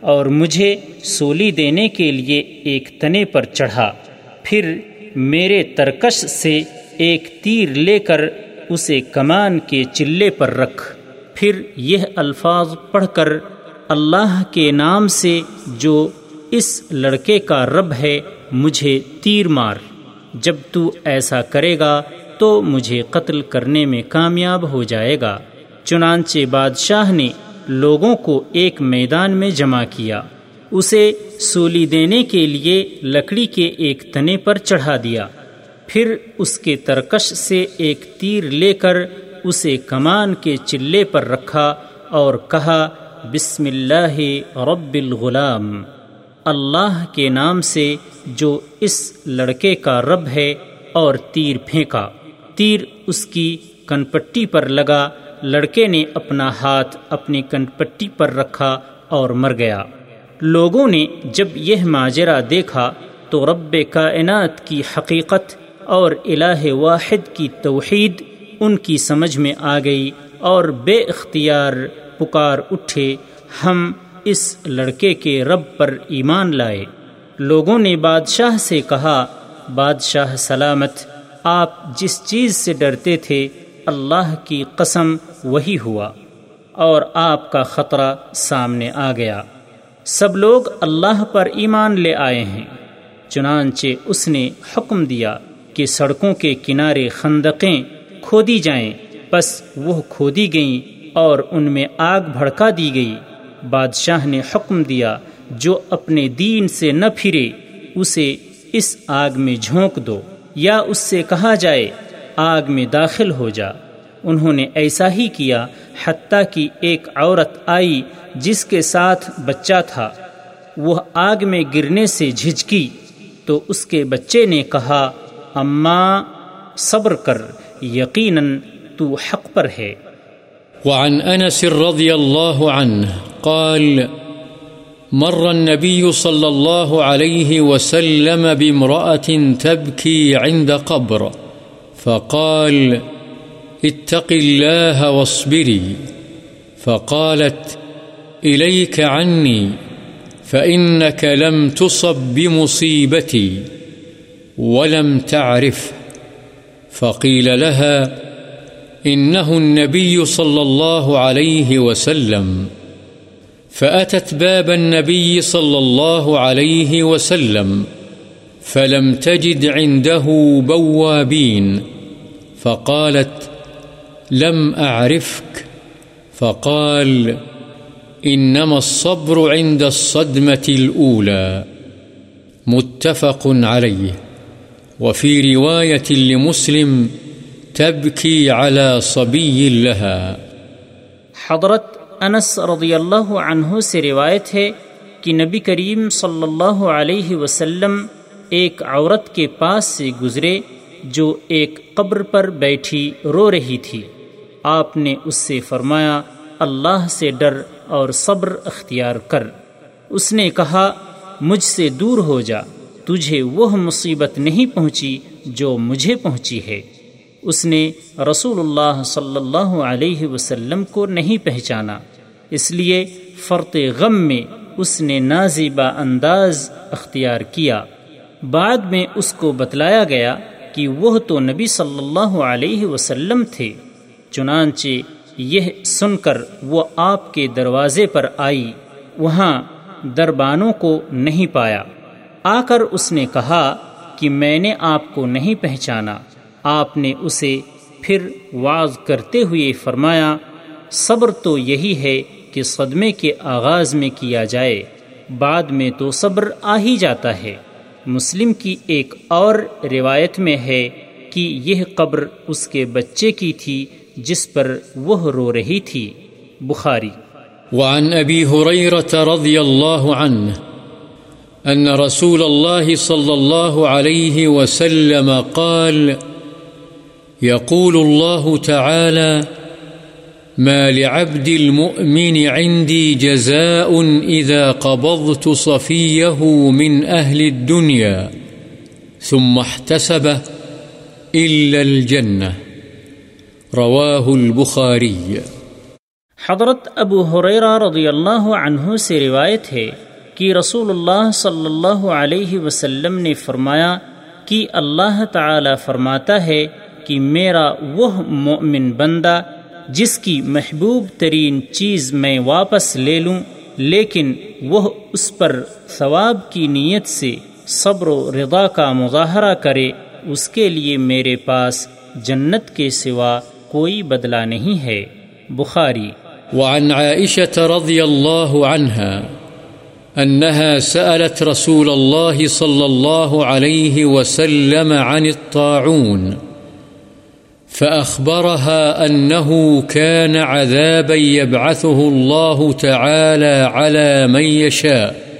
اور مجھے سولی دینے کے لیے ایک تنے پر چڑھا۔ پھر میرے ترکش سے ایک تیر لے کر اسے کمان کے چلے پر رکھ۔ پھر یہ الفاظ پڑھ کر اللہ کے نام سے جو اس لڑکے کا رب ہے مجھے تیر مار۔ جب تو ایسا کرے گا تو مجھے قتل کرنے میں کامیاب ہو جائے گا۔ چنانچہ بادشاہ نے لوگوں کو ایک میدان میں جمع کیا۔ اسے سولی دینے کے لیے لکڑی کے ایک تنے پر چڑھا دیا۔ پھر اس کے ترکش سے ایک تیر لے کر اسے کمان کے چلے پر رکھا اور کہا، بسم اللہ رب الغلام۔ اللہ کے نام سے جو اس لڑکے کا رب ہے اور تیر پھینکا۔ تیر اس کی کنپٹی پر لگا۔ لڑکے نے اپنا ہاتھ اپنی کنپٹی پر رکھا اور مر گیا۔ لوگوں نے جب یہ ماجرا دیکھا تو رب کائنات کی حقیقت اور الہ واحد کی توحید ان کی سمجھ میں آ گئی اور بے اختیار پکار اٹھے۔ ہم اس لڑکے کے رب پر ایمان لائے۔ لوگوں نے بادشاہ سے کہا، بادشاہ سلامت، آپ جس چیز سے ڈرتے تھے، اللہ کی قسم وہی ہوا۔ اور آپ کا خطرہ سامنے آ گیا۔ سب لوگ اللہ پر ایمان لے آئے ہیں۔ چنانچہ اس نے حکم دیا کہ سڑکوں کے کنارے خندقیں کھودی جائیں۔ بس وہ کھودی گئیں اور ان میں آگ بھڑکا دی گئی۔ بادشاہ نے حکم دیا، جو اپنے دین سے نہ پھرے، اسے اس آگ میں جھونک دو، یا اس سے کہا جائے، آگ میں داخل ہو جا۔ انہوں نے ایسا ہی کیا، حتیٰ کہ ایک عورت آئی، جس کے ساتھ بچہ تھا۔ وہ آگ میں گرنے سے جھجکی۔ تو اس کے بچے نے کہا، اماں، صبر کر۔ یقیناً تو حق پر ہے۔ وعن انس رضی اللہ عنہ قال، مر النبي صلى الله عليه وسلم بامرأة تبكي عند قبر، فقال، اتق الله واصبري فقالت إليك عني فإنك لم تصب بمصيبتي ولم تعرفه فقيل لها، إنه النبي صلى الله عليه وسلم. فأتت باب النبي صلى الله عليه وسلم، فلم تجد عنده بوابين. فقالت، لم أعرفك. فقال، إنما الصبر عند الصدمة الأولى. متفق عليه. وفي رواية لمسلم تبكي على صبي لها. حضرت انس رضی اللہ عنہ سے روایت ہے کہ نبی کریم صلی اللہ علیہ وسلم ایک عورت کے پاس سے گزرے جو ایک قبر پر بیٹھی رو رہی تھی۔ آپ نے اس سے فرمایا، اللہ سے ڈر اور صبر اختیار کر۔ اس نے کہا، مجھ سے دور ہو جا۔ تجھے وہ مصیبت نہیں پہنچی جو مجھے پہنچی ہے۔ اس نے رسول اللہ صلی اللہ علیہ وسلم کو نہیں پہچانا۔ اس لیے فرط غم میں اس نے نازیبا انداز اختیار کیا۔ بعد میں اس کو بتلایا گیا کہ وہ تو نبی صلی اللہ علیہ وسلم تھے۔ چنانچہ یہ سن کر وہ آپ کے دروازے پر آئی۔ وہاں دربانوں کو نہیں پایا۔ آ کر اس نے کہا کہ میں نے آپ کو نہیں پہچانا۔ آپ نے اسے پھر واز کرتے ہوئے فرمایا، صبر تو یہی ہے کہ صدمے کے آغاز میں کیا جائے، بعد میں تو صبر آ ہی جاتا ہے۔ مسلم کی ایک اور روایت میں ہے کہ یہ قبر اس کے بچے کی تھی جس پر وہ رو رہی تھی۔ بخاری۔ وعن أبي هريرة رضي الله أن رسول الله صلى الله عليه وسلم قال، يقول الله تعالى ما لعبد المؤمن عندي جزاء إذا قبضت صفيه من أهل الدنيا، ثم احتسبه إلا الجنة. رواه البخاري. حضرت ابو حریرہ رضی اللہ عنہ سے روایت ہے کہ رسول اللہ صلی اللہ علیہ وسلم نے فرمایا کہ اللہ تعالی فرماتا ہے کہ میرا وہ مومن بندہ جس کی محبوب ترین چیز میں واپس لے لوں، لیکن وہ اس پر ثواب کی نیت سے صبر و رضا کا مظاہرہ کرے، اس کے لیے میرے پاس جنت کے سوا کوئی بدلہ نہیں ہے۔ بخاری۔ وعن عائشة رضي الله عنها أنها سألت رسول الله صلى الله عليه وسلم عن الطاعون، فأخبرها أنه كان عذابا يبعثه الله تعالى على من يشاء،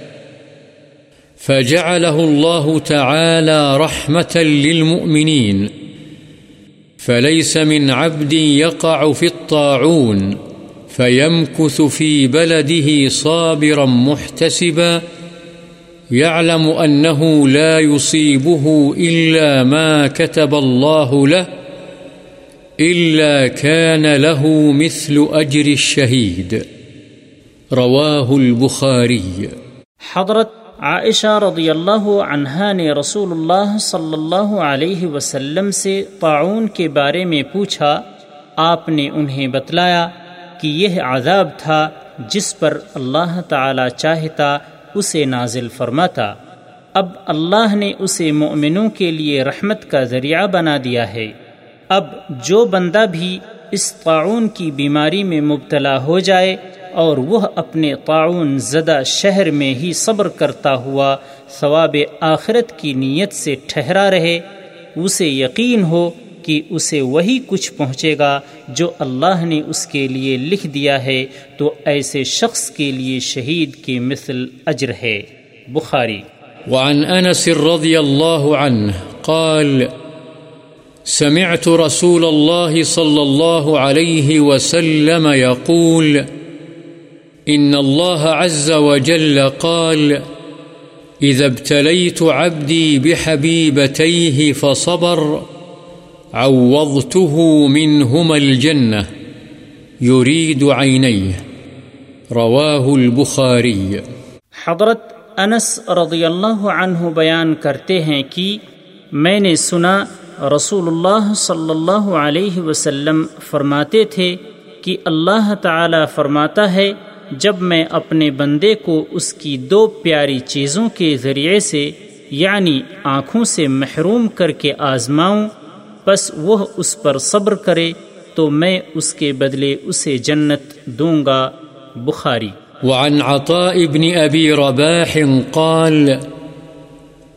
فجعله الله تعالى رحمة للمؤمنين، فليس من عبد يقع في الطاعون. فيمكث في بلده صابرا محتسبا يعلم أنه لا يصيبه إلا ما كتب الله له إلا كان له مثل أجر الشهيد رواه البخاري حضرت عائشہ رضی اللہ عنہا نے رسول اللہ صلی اللہ علیہ وسلم سے تعاون کے بارے میں پوچھا، آپ نے انہیں بتلایا کہ یہ عذاب تھا جس پر اللہ تعالی چاہتا، اسے نازل فرماتا۔ ب اللہ نے اسے مومنوں کے لیے رحمت کا ذریعہ بنا دیا ہے۔ اب جو بندہ بھی اس تعاون کی بیماری میں مبتلا ہو جائے اور وہ اپنے تعاون زدہ شہر میں ہی صبر کرتا ہوا ثواب آخرت کی نیت سے ٹھہرا رہے، اسے یقین ہو کہ اسے وہی کچھ پہنچے گا جو اللہ نے اس کے لیے لکھ دیا ہے، تو ایسے شخص کے لیے شہید کی مثل اجر ہے۔ بخاری۔ وعن انس رضی اللہ عنہ قال، سمعت رسول الله صلى الله عليه وسلم يقول إن الله عز وجل قال إذا ابتليت عبدي بحبيبتيه فصبر۔ عوضته منهما الجنة يريد عينيه. رواه البخاري. حضرت انس رضی اللہ عنہ بیان کرتے ہیں کہ میں نے سنا رسول اللہ صلی اللہ علیہ وسلم فرماتے تھے کہ اللہ تعالی فرماتا ہے، جب میں اپنے بندے کو اس کی دو پیاری چیزوں کے ذریعے سے یعنی آنکھوں سے محروم کر کے آزماؤں بس وہ اس پر صبر کرے تو میں اس کے بدلے اسے جنت دوں گا۔ بخاری۔ وعن عطاء بن أبي رباح قال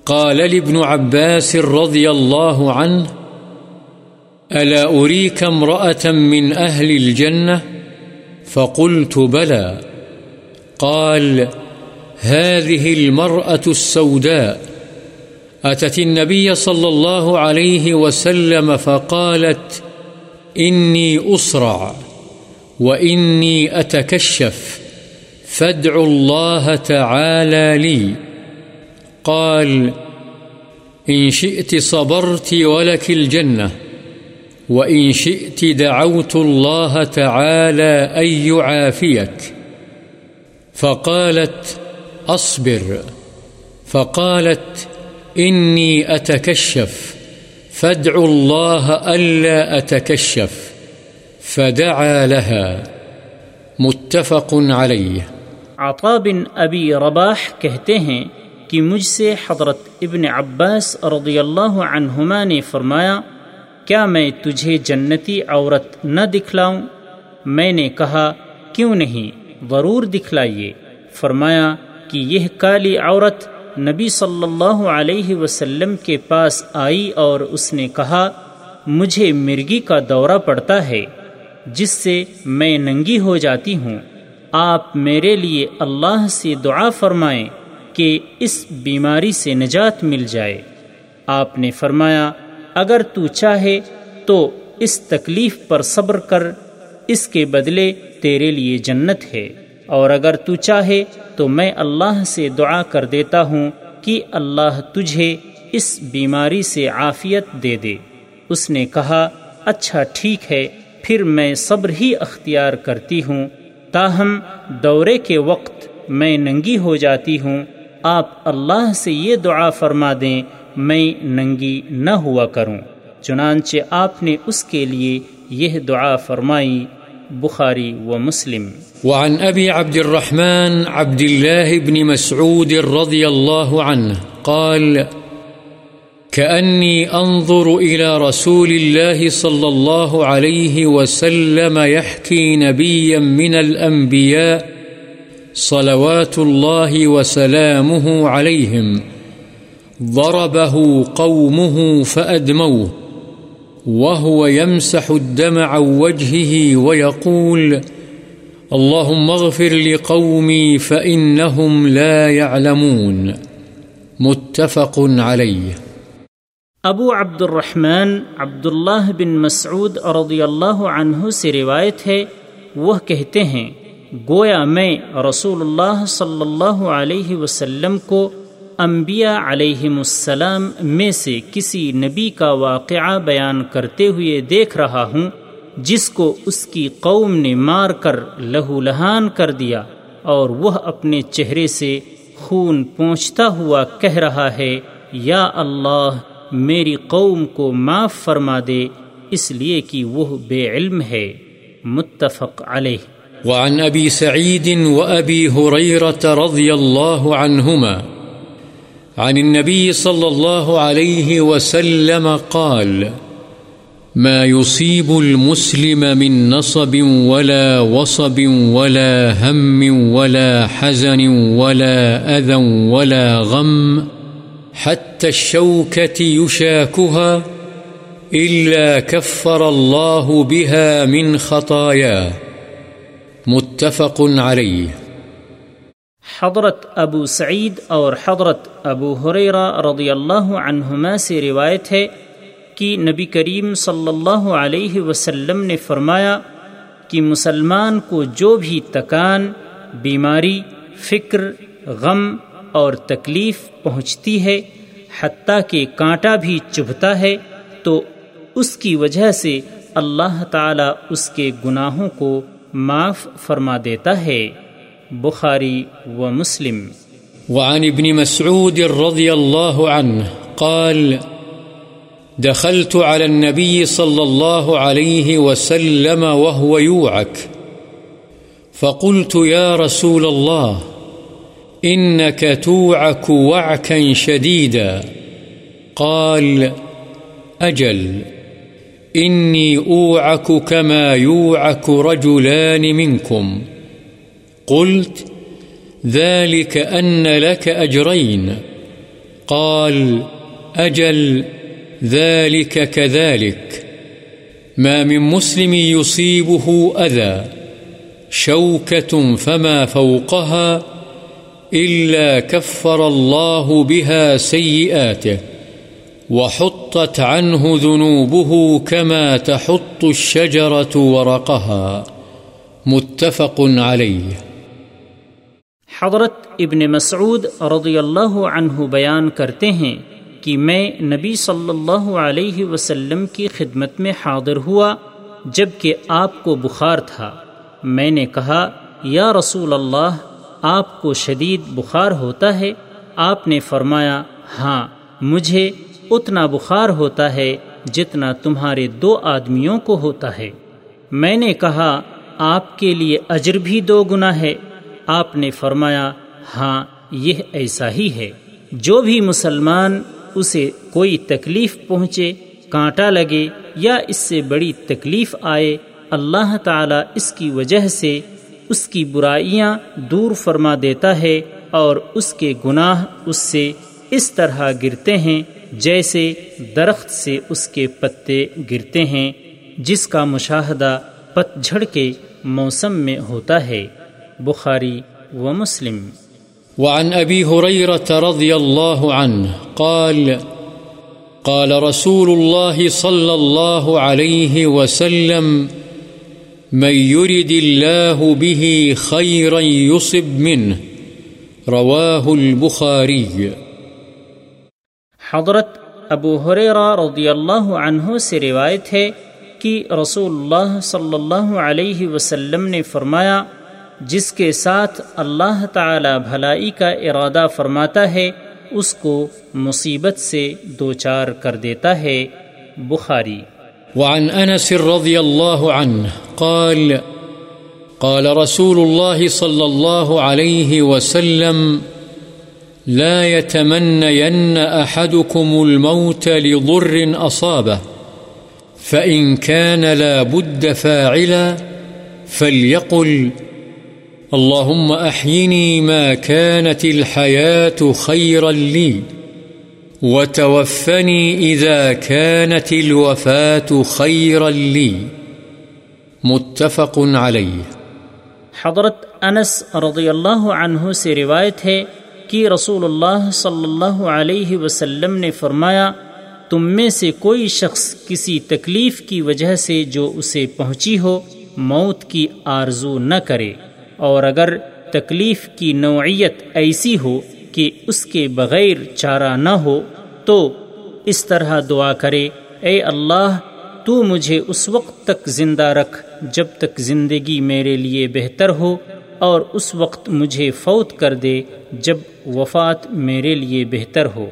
قال لابن عباس رضي الله عنه، ألا أريك امرأة من أهل الجنة؟ فقلت، بلى۔ قال، هذه المرأة السوداء۔ أتت النبي صلى الله عليه وسلم فقالت، إني أسرع وإني أتكشف، فادعوا الله تعالى لي. قال، إن شئت صبرت ولك الجنة، وإن شئت دعوت الله تعالى أن يعافيك. فقالت، أصبر. فقالت إني أتكشف. فادعوا الله ألا أتكشف. فدعا لها. متفق عليه. عطا بن ابی رباح کہتے ہیں کہ مجھ سے حضرت ابن عباس رضی اللہ عنہما نے فرمایا، کیا میں تجھے جنتی عورت نہ دکھلاؤں؟ میں نے کہا، کیوں نہیں؟ ضرور دکھلائیے۔ فرمایا کہ یہ کالی عورت نبی صلی اللہ علیہ وسلم کے پاس آئی اور اس نے کہا، مجھے مرگی کا دورہ پڑتا ہے، جس سے میں ننگی ہو جاتی ہوں۔ آپ میرے لیے اللہ سے دعا فرمائیں کہ اس بیماری سے نجات مل جائے۔ آپ نے فرمایا، اگر تو چاہے تو اس تکلیف پر صبر کر، اس کے بدلے تیرے لیے جنت ہے۔ اور اگر تو چاہے تو میں اللہ سے دعا کر دیتا ہوں کہ اللہ تجھے اس بیماری سے عافیت دے دے۔ اس نے کہا اچھا ٹھیک ہے، پھر میں صبر ہی اختیار کرتی ہوں۔ تاہم، دورے کے وقت میں ننگی ہو جاتی ہوں۔ آپ اللہ سے یہ دعا فرما دیں، میں ننگی نہ ہوا کروں۔ چنانچہ آپ نے اس کے لیے یہ دعا فرمائی۔ بخاری و مسلم وعن أبي عبد الرحمن عبد الله بن مسعود رضي الله عنه قال كأني أنظر إلى رسول الله صلى الله عليه وسلم يحكي نبيا من الأنبياء صلوات الله وسلامه عليهم ضربه قومه فأدموه وهو يمسح الدم عن وجهه ويقول، اللهم اغفر لقومي فإنهم لا يعلمون. متفق عليه. ابو عبد الرحمن عبداللہ بن مسعود رضی اللہ عنہ سے روایت ہے، وہ کہتے ہیں، گویا میں رسول اللہ صلی اللہ علیہ وسلم کو انبیاء علیہ السلام میں سے کسی نبی کا واقعہ بیان کرتے ہوئے دیکھ رہا ہوں، جس کو اس کی قوم نے مار کر لہو لہان کر دیا اور وہ اپنے چہرے سے خون پہنچتا ہوا کہہ رہا ہے، یا اللہ، میری قوم کو معاف فرما دے، اس لیے کہ وہ بے علم ہے۔ متفق علیہ۔ وعن أبي سعيد وأبي هريرة رضي الله عنهما عن النبي صلى الله عليه وسلم قال، ما يصيب المسلم من نصب ولا وصب ولا هم ولا حزن ولا أذى ولا غم، حتى الشوكة يشاكها، إلا كفر الله بها من خطاياه. متفق عليه. حضرت ابو سعید اور حضرت ابو حریرہ رضی اللہ عنہما سے روایت ہے کہ نبی کریم صلی اللہ علیہ وسلم نے فرمایا کہ مسلمان کو جو بھی تکان، بیماری، فکر، غم اور تکلیف پہنچتی ہے، حتیٰ کہ کانٹا بھی چبھتا ہے، تو اس کی وجہ سے اللہ تعالی اس کے گناہوں کو معاف فرما دیتا ہے۔ بخاری و مسلم۔ وعن ابن مسعود رضی اللہ عنہ قال، دخلت على النبي صلى الله عليه وسلم وهو يوعك، فقلت يا رسول الله، إنك توعك وعكا شديدا. قال، أجل، إني أوعك كما يوعك رجلان منكم. قلت، ذلك أن لك أجرين. قال، أجل، ذلك كذلك. ما من مسلم يصيبه أذى. شوكة فما فوقها إلا كفر الله بها سيئاته، وحطت عنه ذنوبه كما تحط الشجرة ورقها. متفق عليه. حضرت ابن مسعود رضی اللہ عنہ بیان کرتے ہیں کہ میں نبی صلی اللہ علیہ وسلم کی خدمت میں حاضر ہوا جبکہ آپ کو بخار تھا۔ میں نے کہا، یا رسول اللہ، آپ کو شدید بخار ہوتا ہے؟ آپ نے فرمایا ہاں مجھے اتنا بخار ہوتا ہے جتنا تمہارے دو آدمیوں کو ہوتا ہے۔ میں نے کہا، آپ کے لیے اجر بھی دو گنا ہے۔ آپ نے فرمایا ہاں یہ ایسا ہی ہے۔ جو بھی مسلمان اسے کوئی تکلیف پہنچے، کانٹا لگے یا اس سے بڑی تکلیف آئے، اللہ تعالی اس کی وجہ سے اس کی برائیاں دور فرما دیتا ہے اور اس کے گناہ اس سے اس طرح گرتے ہیں جیسے درخت سے اس کے پتے گرتے ہیں، جس کا مشاہدہ پت جھڑ کے موسم میں ہوتا ہے۔ بخاری و مسلم وعن أبي هريرة رضي الله عنه قال قال رسول الله صلى الله عليه وسلم من يرد الله به خيرا يصب منه. رواه البخاري. حضرت ابو حریرہ رضی اللہ عنہ سے روایت ہے کہ رسول اللہ صلی اللہ علیہ وسلم نے فرمایا جس کے ساتھ اللہ تعالی بھلائی کا ارادہ فرماتا ہے، اس کو مصیبت سے دوچار کر دیتا ہے۔ بخاری۔ وعن أنس رضي الله عنه قال قال رسول الله صلى الله عليه وسلم، لا يتمنين أحدكم الموت لضر أصابه فإن كان لا بد فاعلا فليقل اللهم أحيني ما كانت الحياة خيرا لي، وتوفني إذا كانت الوفاة خيرا لي. متفق عليه. حضرت انس رضی اللہ عنہ سے روایت ہے کہ رسول اللہ صلی اللہ علیہ وسلم نے فرمایا، تم میں سے کوئی شخص کسی تکلیف کی وجہ سے جو اسے پہنچی ہو، موت کی آرزو نہ کرے۔ اور اگر تکلیف کی نوعیت ایسی ہو کہ اس کے بغیر چارہ نہ ہو، تو اس طرح دعا کرے، اے اللہ، تو مجھے اس وقت تک زندہ رکھ جب تک زندگی میرے لیے بہتر ہو، اور اس وقت مجھے فوت کر دے جب وفات میرے لیے بہتر ہو۔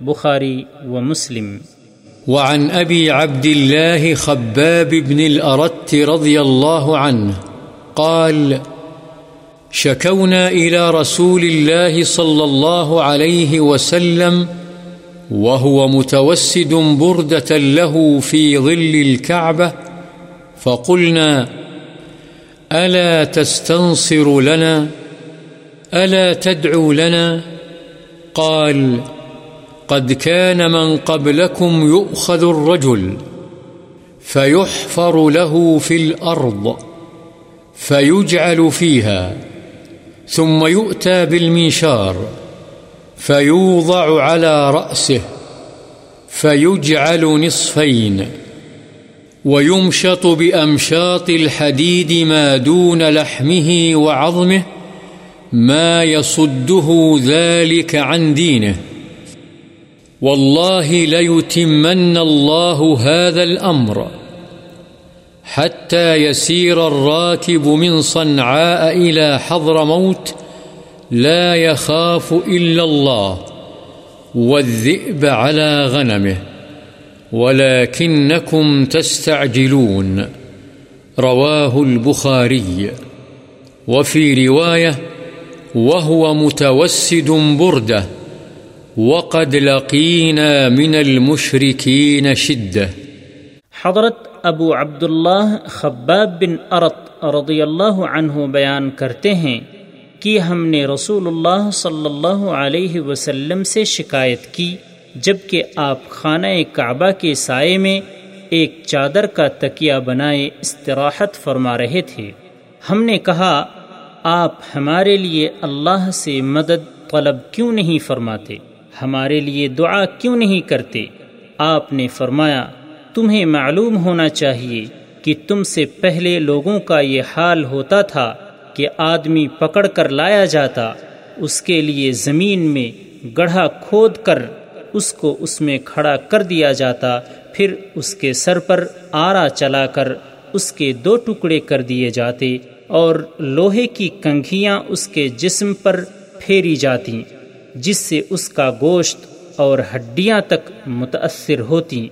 بخاری و مسلم۔ وعن أبي عبد الله خباب بن الأرت رضي الله عنه قال شكونا إلى رسول الله صلى الله عليه وسلم وهو متوسد بردة له في ظل الكعبة، فقلنا ألا تستنصر لنا؟ ألا تدعو لنا؟ قال قد كان من قبلكم يؤخذ الرجل فيحفر له في الأرض فيجعل فيها ثم يؤتى بالمنشار فيوضع على رأسه فيجعل نصفين ويمشط بأمشاط الحديد ما دون لحمه وعظمه ما يصده ذلك عن دينه. والله ليتمن الله هذا الأمر. حتى يسير الراكب من صنعاء إلى حضر موت لا يخاف إلا الله والذئب على غنمه ولكنكم تستعجلون رواه البخاري وفي رواية وهو متوسد بردة وقد لقينا من المشركين شدة حضرت ابو عبداللہ خباب بن ارت رضی اللہ عنہ بیان کرتے ہیں کہ ہم نے رسول اللہ صلی اللہ علیہ وسلم سے شکایت کی جبکہ آپ خانہ کعبہ کے سائے میں ایک چادر کا تکیہ بنائے استراحت فرما رہے تھے۔ ہم نے کہا، آپ ہمارے لیے اللہ سے مدد طلب کیوں نہیں فرماتے؟ ہمارے لیے دعا کیوں نہیں کرتے؟ آپ نے فرمایا تمہیں معلوم ہونا چاہیے کہ تم سے پہلے لوگوں کا یہ حال ہوتا تھا کہ آدمی پکڑ کر لایا جاتا، اس کے لیے زمین میں گڑھا کھود کر اس کو اس میں کھڑا کر دیا جاتا، پھر اس کے سر پر آرا چلا کر اس کے دو ٹکڑے کر دیے جاتے اور لوہے کی کنگھیاں اس کے جسم پر پھیری جاتی، جس سے اس کا گوشت اور ہڈیاں تک متاثر ہوتی۔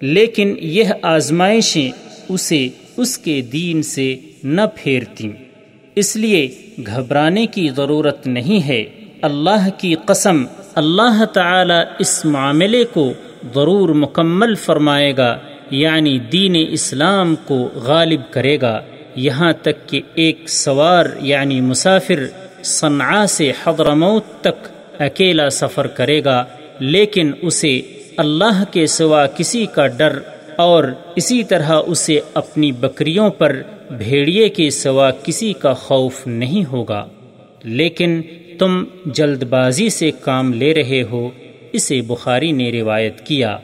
لیکن یہ آزمائشیں اسے اس کے دین سے نہ پھیرتیں۔ اس لیے گھبرانے کی ضرورت نہیں ہے۔ اللہ کی قسم، اللہ تعالی اس معاملے کو ضرور مکمل فرمائے گا یعنی دین اسلام کو غالب کرے گا۔ یہاں تک کہ ایک سوار یعنی مسافر صنعا سے حضرموت تک اکیلا سفر کرے گا، لیکن اسے اللہ کے سوا کسی کا ڈر اور اسی طرح اسے اپنی بکریوں پر بھیڑیے کے سوا کسی کا خوف نہیں ہوگا۔ لیکن تم جلد بازی سے کام لے رہے ہو، اسے بخاری نے روایت کیا۔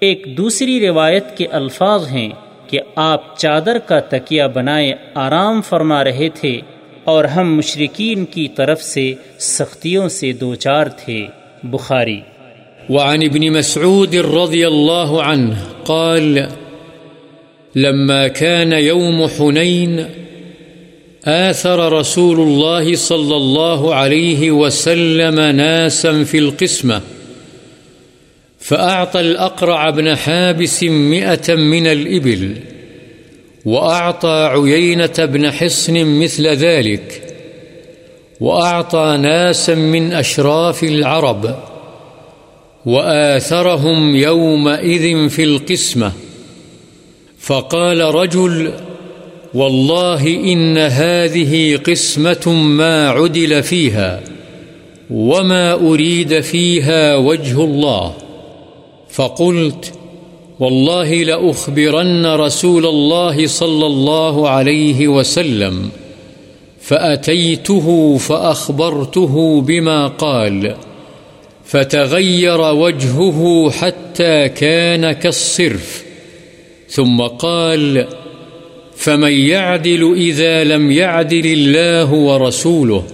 ایک دوسری روایت کے الفاظ ہیں کہ آپ چادر کا تکیہ بنائے آرام فرما رہے تھے اور ہم مشرقین کی طرف سے سختیوں سے دوچار تھے۔ بخاری وعن ابن مسعود رضی اللہ عنہ قال، لما كان يوم حنين آثر رسول الله صلى الله عليه وسلم ناسا في القسمة، فأعطى الأقرع بن حابس مئة من الإبل، وأعطى عيينة بن حصن مثل ذلك، وأعطى ناسا من أشراف العرب. وآثرهم يومئذ في القسمة. فقال رجل، والله إن هذه قسمة ما عدل فيها وما أريد فيها وجه الله. فقلت، والله لأخبرن رسول الله صلى الله عليه وسلم، فأتيته فأخبرته بما قال. فتغير وجهه حتى كان كالصرف، ثم قال فمن يعدل إذا لم يعدل الله ورسوله؟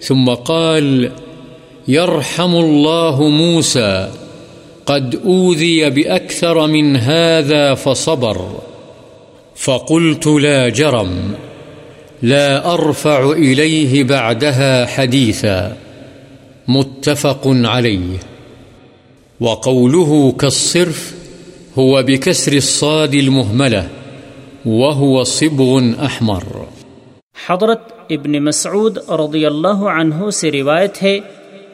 ثم قال يرحم الله موسى، قد أوذي بأكثر من هذا فصبر. فقلت لا جرم، لا أرفع إليه بعدها حديثا. متفق عليه وقوله كالصرف هو بكسر الصاد المهمله وهو صبغ احمر۔ حضرت ابن مسعود رضی اللہ عنہ سے روایت ہے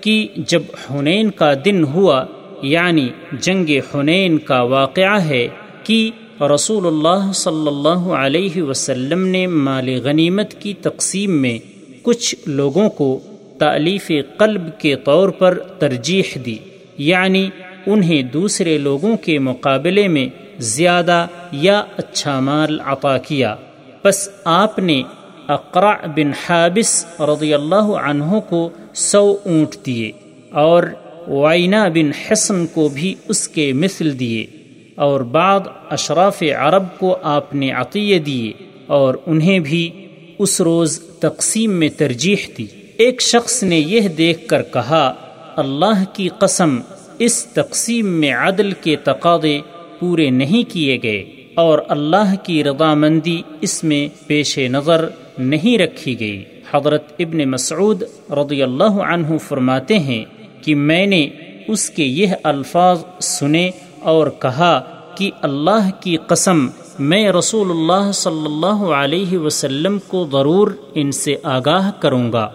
کہ جب حنین کا دن ہوا یعنی جنگ حنین کا واقعہ ہے کہ رسول اللہ صلی اللہ علیہ وسلم نے مال غنیمت کی تقسیم میں کچھ لوگوں کو تعلیف قلب کے طور پر ترجیح دی یعنی انہیں دوسرے لوگوں کے مقابلے میں زیادہ یا اچھا مال عطا کیا۔ پس آپ نے اقرع بن حابس رضی اللہ عنہ کو سو اونٹ دیے اور وائنا بن حسن کو بھی اس کے مثل دیے اور بعد اشراف عرب کو آپ نے عطیے دیے اور انہیں بھی اس روز تقسیم میں ترجیح دی۔ ایک شخص نے یہ دیکھ کر کہا، اللہ کی قسم، اس تقسیم میں عدل کے تقاضے پورے نہیں کیے گئے اور اللہ کی رضامندی اس میں پیش نظر نہیں رکھی گئی۔ حضرت ابن مسعود رضی اللہ عنہ فرماتے ہیں کہ میں نے اس کے یہ الفاظ سنے اور کہا کہ اللہ کی قسم، میں رسول اللہ صلی اللہ علیہ وسلم کو ضرور ان سے آگاہ کروں گا۔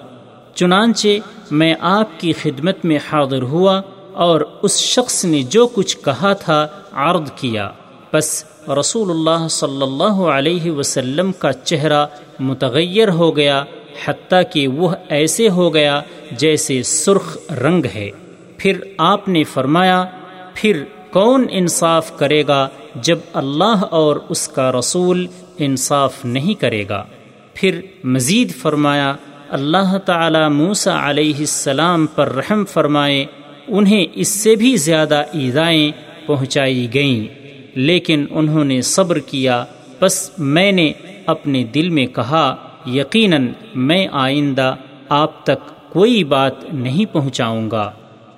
چنانچہ میں آپ کی خدمت میں حاضر ہوا اور اس شخص نے جو کچھ کہا تھا عرض کیا۔ بس رسول اللہ صلی اللہ علیہ وسلم کا چہرہ متغیر ہو گیا، حتیٰ کہ وہ ایسے ہو گیا جیسے سرخ رنگ ہے۔ پھر آپ نے فرمایا، پھر کون انصاف کرے گا جب اللہ اور اس کا رسول انصاف نہیں کرے گا؟ پھر مزید فرمایا اللہ تعالی موسا علیہ السلام پر رحم فرمائے، انہیں اس سے بھی زیادہ ایزائیں پہنچائی گئیں۔ لیکن انہوں نے صبر کیا، بس میں نے اپنے دل میں کہا، یقیناً میں آئندہ آپ تک کوئی بات نہیں پہنچاؤں گا۔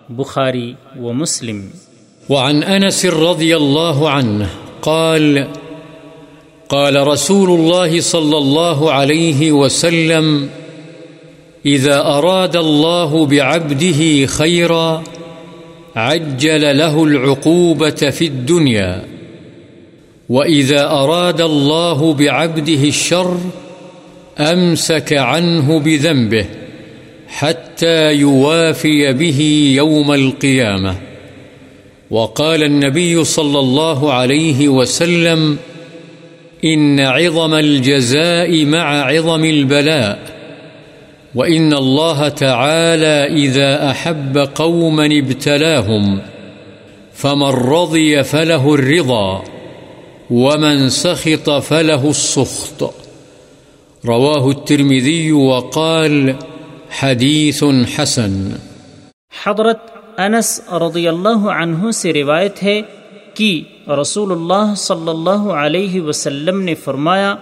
بخاری و مسلم۔ وعن أنس رضي الله عنه قال قال رسول الله صلى الله عليه وسلم إذا أراد الله بعبده خيرا عجل له العقوبة في الدنيا. وإذا أراد الله بعبده الشر أمسك عنه بذنبه حتى يوافي به يوم القيامة. وقال النبي صلى الله عليه وسلم إن عظم الجزاء مع عظم البلاء. وإن الله تعالى إذا أحب قوما ابتلاهم فمن رضي فله الرضا ومن سخط فله السخط رواه الترمذي وقال حديث حسن حضرت انس رضی اللہ عنہ سے روایت ہے کہ رسول اللہ صلی اللہ علیہ وسلم نے فرمایا،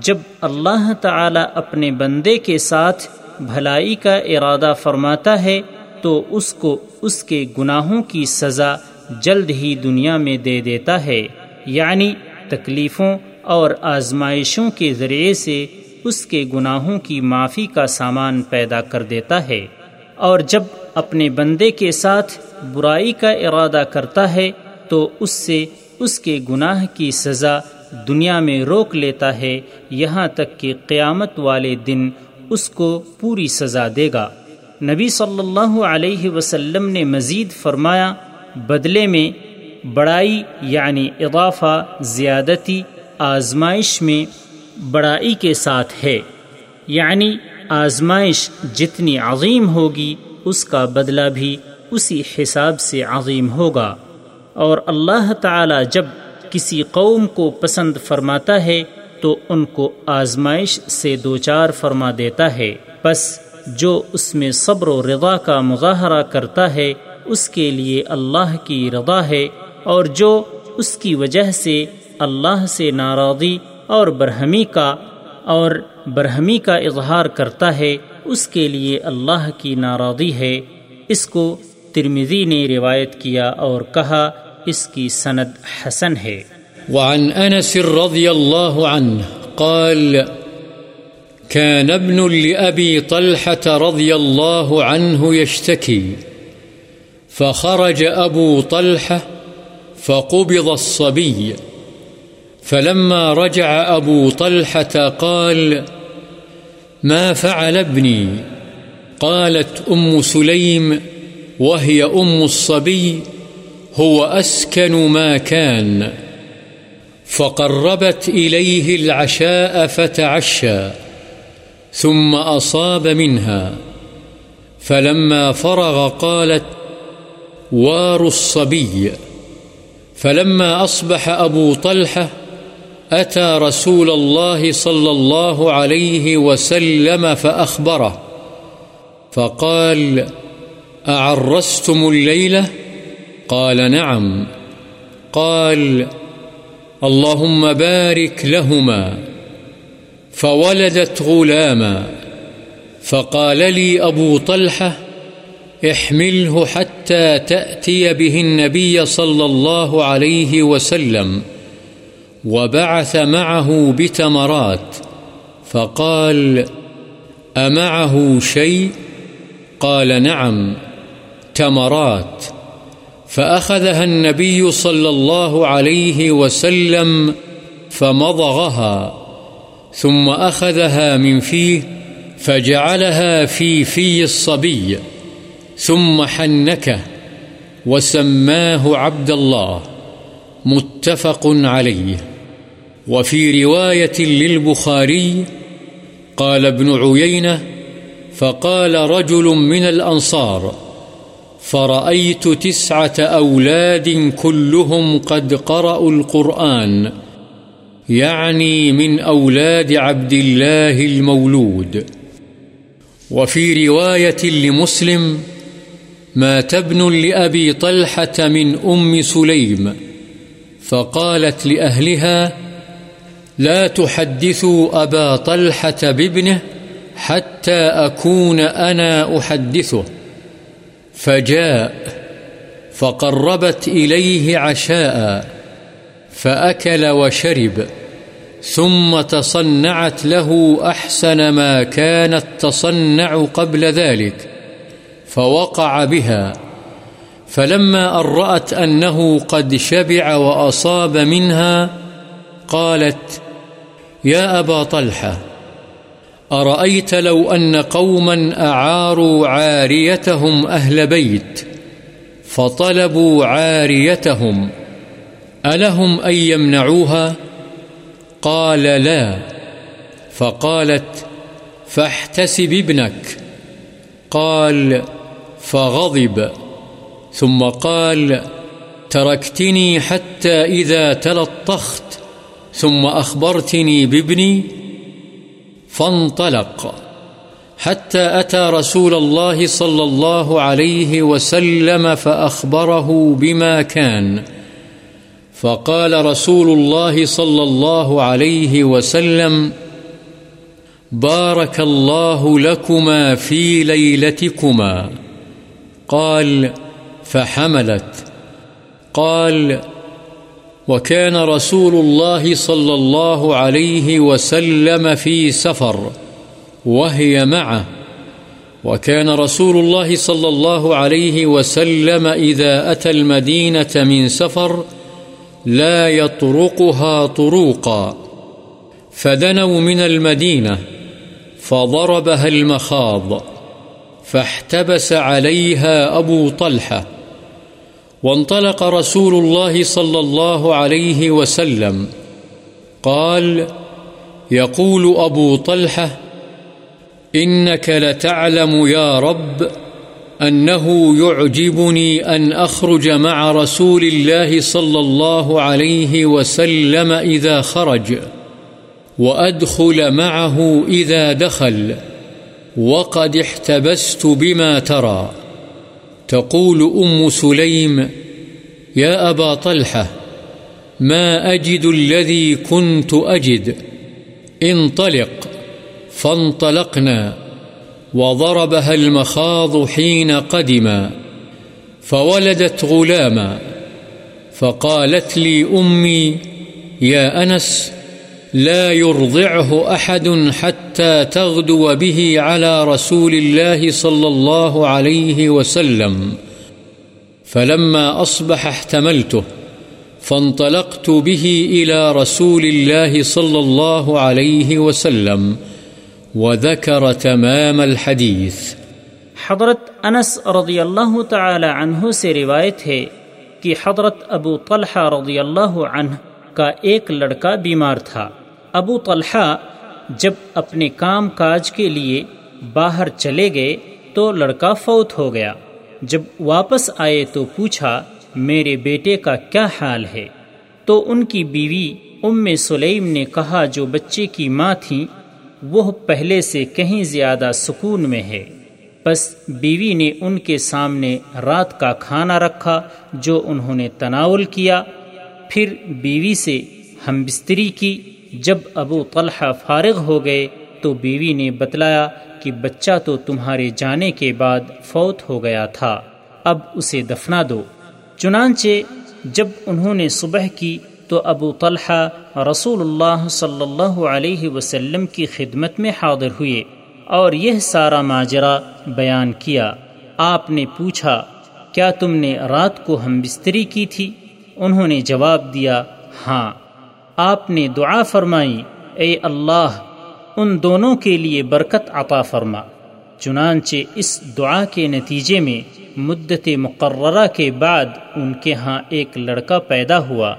جب اللہ تعالی اپنے بندے کے ساتھ بھلائی کا ارادہ فرماتا ہے تو اس کو اس کے گناہوں کی سزا جلد ہی دنیا میں دے دیتا ہے یعنی تکلیفوں اور آزمائشوں کے ذریعے سے اس کے گناہوں کی معافی کا سامان پیدا کر دیتا ہے۔ اور جب اپنے بندے کے ساتھ برائی کا ارادہ کرتا ہے تو اس سے اس کے گناہ کی سزا دنیا میں روک لیتا ہے، یہاں تک کہ قیامت والے دن اس کو پوری سزا دے گا۔ نبی صلی اللہ علیہ وسلم نے مزید فرمایا، بدلے میں بڑائی یعنی اضافہ، زیادتی، آزمائش میں بڑائی کے ساتھ ہے۔ یعنی آزمائش جتنی عظیم ہوگی، اس کا بدلہ بھی اسی حساب سے عظیم ہوگا۔ اور اللہ تعالی جب کسی قوم کو پسند فرماتا ہے تو ان کو آزمائش سے دوچار فرما دیتا ہے۔ بس جو اس میں صبر و رضا کا مظاہرہ کرتا ہے، اس کے لیے اللہ کی رضا ہے۔ اور جو اس کی وجہ سے اللہ سے ناراضی اور برہمی کا اور برہمی کا اظہار کرتا ہے، اس کے لیے اللہ کی ناراضی ہے۔ اس کو ترمزی نے روایت کیا اور کہا، اس کی سند حسن ہے۔ وعن انس رضی اللہ عنہ قال، كان ابن لأبي طلحة رضي الله عنه يشتكي، فخرج أبو طلحة فقبض الصبي، فلما رجع أبو طلحة قال، ما فعل ابني؟ قالت أم سليم، وهي أم الصبي، هو أسكن ما كان. فقربت إليه العشاء فتعشى، ثم أصاب منها، فلما فرغ قالت وار الصبي فلما أصبح أبو طلحة أتى رسول الله صلى الله عليه وسلم فأخبره، فقال أعرستم الليلة؟ قال نعم. قال نعم اللهم بارك لهما فولدت غلاما فقال لي أبو طلحة احمله حتى تأتي به النبي صلى الله عليه وسلم وبعث معه بتمرات فقال أمعه شيء؟ قال نعم، تمرات فأخذها النبي صلى الله عليه وسلم فمضغها، ثم أخذها من فيه فجعلها في في الصبي، ثم حنكه وسماه عبد الله، متفق عليه. وفي رواية للبخاري قال ابن عيينة فقال رجل من الأنصار فرأيت تسعة أولاد كلهم قد قرأوا القرآن، يعني من أولاد عبد الله المولود. وفي رواية لمسلم، مات ابن لأبي طلحة من أم سليم، فقالت لأهلها، لا تحدثوا أبا طلحة بابنه حتى أكون أنا أحدثه. فجاء فقربت إليه عشاء فأكل وشرب ثم تصنعت له أحسن ما كانت تصنع قبل ذلك فوقع بها فلما أن رأت أنه قد شبع وأصاب منها قالت يا أبا طلحة أرأيت لو أن قوما أعاروا عاريتهم أهل بيت فطلبوا عاريتهم، ألهم أن يمنعوها؟ قال لا. فقالت فاحتسب ابنك. قال فغضب. ثم قال تركتني حتى إذا تلطخت، ثم أخبرتني بابني فانطلق. حتى أتى رسول الله صلى الله عليه وسلم فأخبره بما كان. فقال رسول الله صلى الله عليه وسلم بارك الله لكما في ليلتكما. قال فحملت. قال وكان رسول الله صلى الله عليه وسلم في سفر وهي معه. وكان رسول الله صلى الله عليه وسلم إذا أتى المدينة من سفر لا يطرقها طروقا. فدنوا من المدينة، فضربها المخاض، فاحتبس عليها أبو طلحة. وانطلق رسول الله صلى الله عليه وسلم. قال، يقول أبو طلحة، إنك لتعلم يا رب أنه يعجبني أن أخرج مع رسول الله صلى الله عليه وسلم إذا خرج، وأدخل معه إذا دخل، وقد احتبست بما ترى. تقول أم سليم، يا أبا طلحة، ما أجد الذي كنت أجد، انطلق، فانطلقنا، وضربها المخاض حين قدما، فولدت غلاما، فقالت لي أمي، يا أنس لا يرضعه أحد حتى تغدو به على رسول الله صلى الله عليه وسلم. فلما أصبح احتملته، فانطلقت به إلى رسول الله صلى الله عليه وسلم، وذكر تمام الحديث. حضرت انس رضی اللہ تعالی عنہ سے روایت ہے کہ حضرت ابو طلحہ رضی اللہ عنہ کا ایک لڑکا بیمار تھا۔ ابو طلحہ جب اپنے کام کاج کے لیے باہر چلے گئے تو لڑکا فوت ہو گیا۔ جب واپس آئے تو پوچھا، میرے بیٹے کا کیا حال ہے؟ تو ان کی بیوی ام سلیم نے کہا، جو بچے کی ماں تھیں وہ پہلے سے کہیں زیادہ سکون میں ہے۔ بس بیوی نے ان کے سامنے رات کا کھانا رکھا، جو انہوں نے تناول کیا۔ پھر بیوی سے ہم بستری کی۔ جب ابو طلحہ فارغ ہو گئے تو بیوی نے بتلایا کہ بچہ تو تمہارے جانے کے بعد فوت ہو گیا تھا، اب اسے دفنا دو۔ چنانچہ جب انہوں نے صبح کی تو ابو طلحہ رسول اللہ صلی اللہ علیہ وسلم کی خدمت میں حاضر ہوئے اور یہ سارا ماجرا بیان کیا۔ آپ نے پوچھا، کیا تم نے رات کو ہم بستری کی تھی؟ انہوں نے جواب دیا ہاں۔ آپ نے دعا فرمائی، اے اللہ، ان دونوں کے لیے برکت عطا فرما۔ چنانچہ اس دعا کے نتیجے میں مدت مقررہ کے بعد ان کے ہاں ایک لڑکا پیدا ہوا۔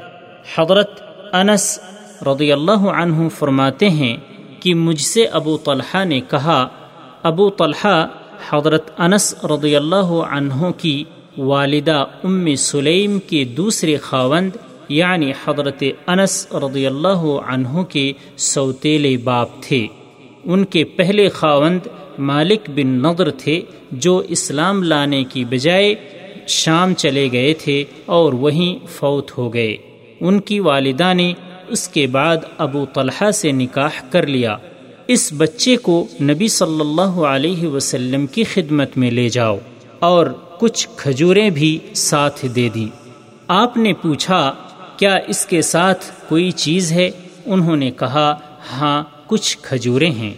حضرت انس رضی اللہ عنہ فرماتے ہیں کہ مجھ سے ابو طلحہ نے کہا، ابو طلحہ حضرت انس رضی اللہ عنہ کی والدہ ام سلیم کے دوسرے خاوند یعنی حضرت انس رضی اللہ عنہ کے سوتیلے باپ تھے۔ ان کے پہلے خاوند مالک بن نظر تھے جو اسلام لانے کی بجائے شام چلے گئے تھے اور وہیں فوت ہو گئے۔ ان کی والدہ نے اس کے بعد ابو طلحہ سے نکاح کر لیا۔ اس بچے کو نبی صلی اللہ علیہ وسلم کی خدمت میں لے جاؤ اور کچھ کھجوریں بھی ساتھ دے دیں۔ آپ نے پوچھا کیا اس کے ساتھ کوئی چیز ہے؟ انہوں نے کہا ہاں کچھ کھجوریں ہیں۔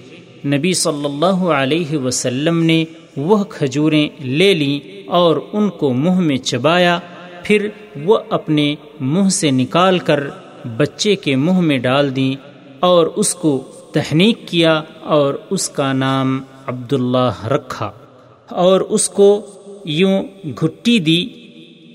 نبی صلی اللہ علیہ وسلم نے وہ کھجوریں لے لیں اور ان کو منہ میں چبایا، پھر وہ اپنے منہ سے نکال کر بچے کے منہ میں ڈال دیں اور اس کو تحنیک کیا اور اس کا نام عبداللہ رکھا۔ اور اس کو یوں گھٹی دی۔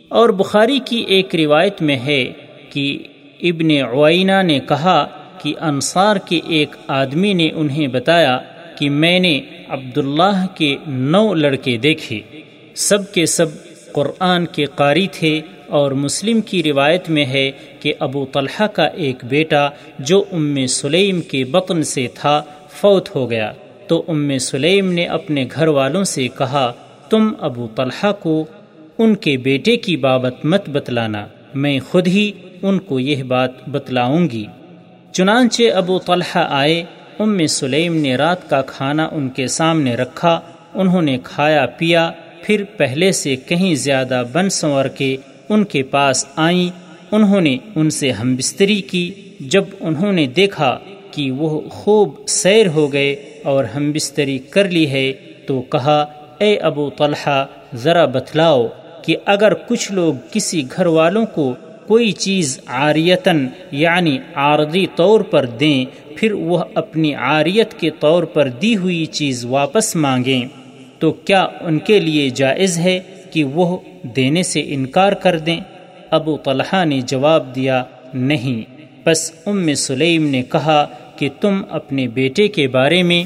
اور بخاری کی ایک روایت میں ہے کہ ابن عوینہ نے کہا کہ انصار کے ایک آدمی نے انہیں بتایا کہ میں نے عبداللہ کے نو لڑکے دیکھے۔ سب کے سب قرآن کے قاری تھے اور مسلم کی روایت میں ہے کہ ابو طلحہ کا ایک بیٹا جو ام سلیم کے بطن سے تھا، فوت ہو گیا۔ تو ام سلیم نے اپنے گھر والوں سے کہا، تم ابو طلحہ کو ان کے بیٹے کی بابت مت بتلانا، میں خود ہی ان کو یہ بات بتلاؤں گی۔ چنانچہ ابو طلحہ آئے، ام سلیم نے رات کا کھانا ان کے سامنے رکھا، انہوں نے کھایا پیا، پھر پہلے سے کہیں زیادہ بن سنور کے ان کے پاس آئیں۔ انہوں نے ان سے ہم بستری کی، جب انہوں نے دیکھا کہ وہ خوب سیر ہو گئے اور ہم بستری کر لی ہے، تو کہا، اے ابو طلحہ، ذرا بتلاؤ کہ اگر کچھ لوگ کسی گھر والوں کو کوئی چیز عاریتاً یعنی عارضی طور پر دیں، پھر وہ اپنی عاریت کے طور پر دی ہوئی چیز واپس مانگیں۔ تو کیا ان کے لیے جائز ہے کہ وہ دینے سے انکار کر دیں؟ ابو طلحہ نے جواب دیا، نہیں۔ بس ام سلیم نے کہا کہ تم اپنے بیٹے کے بارے میں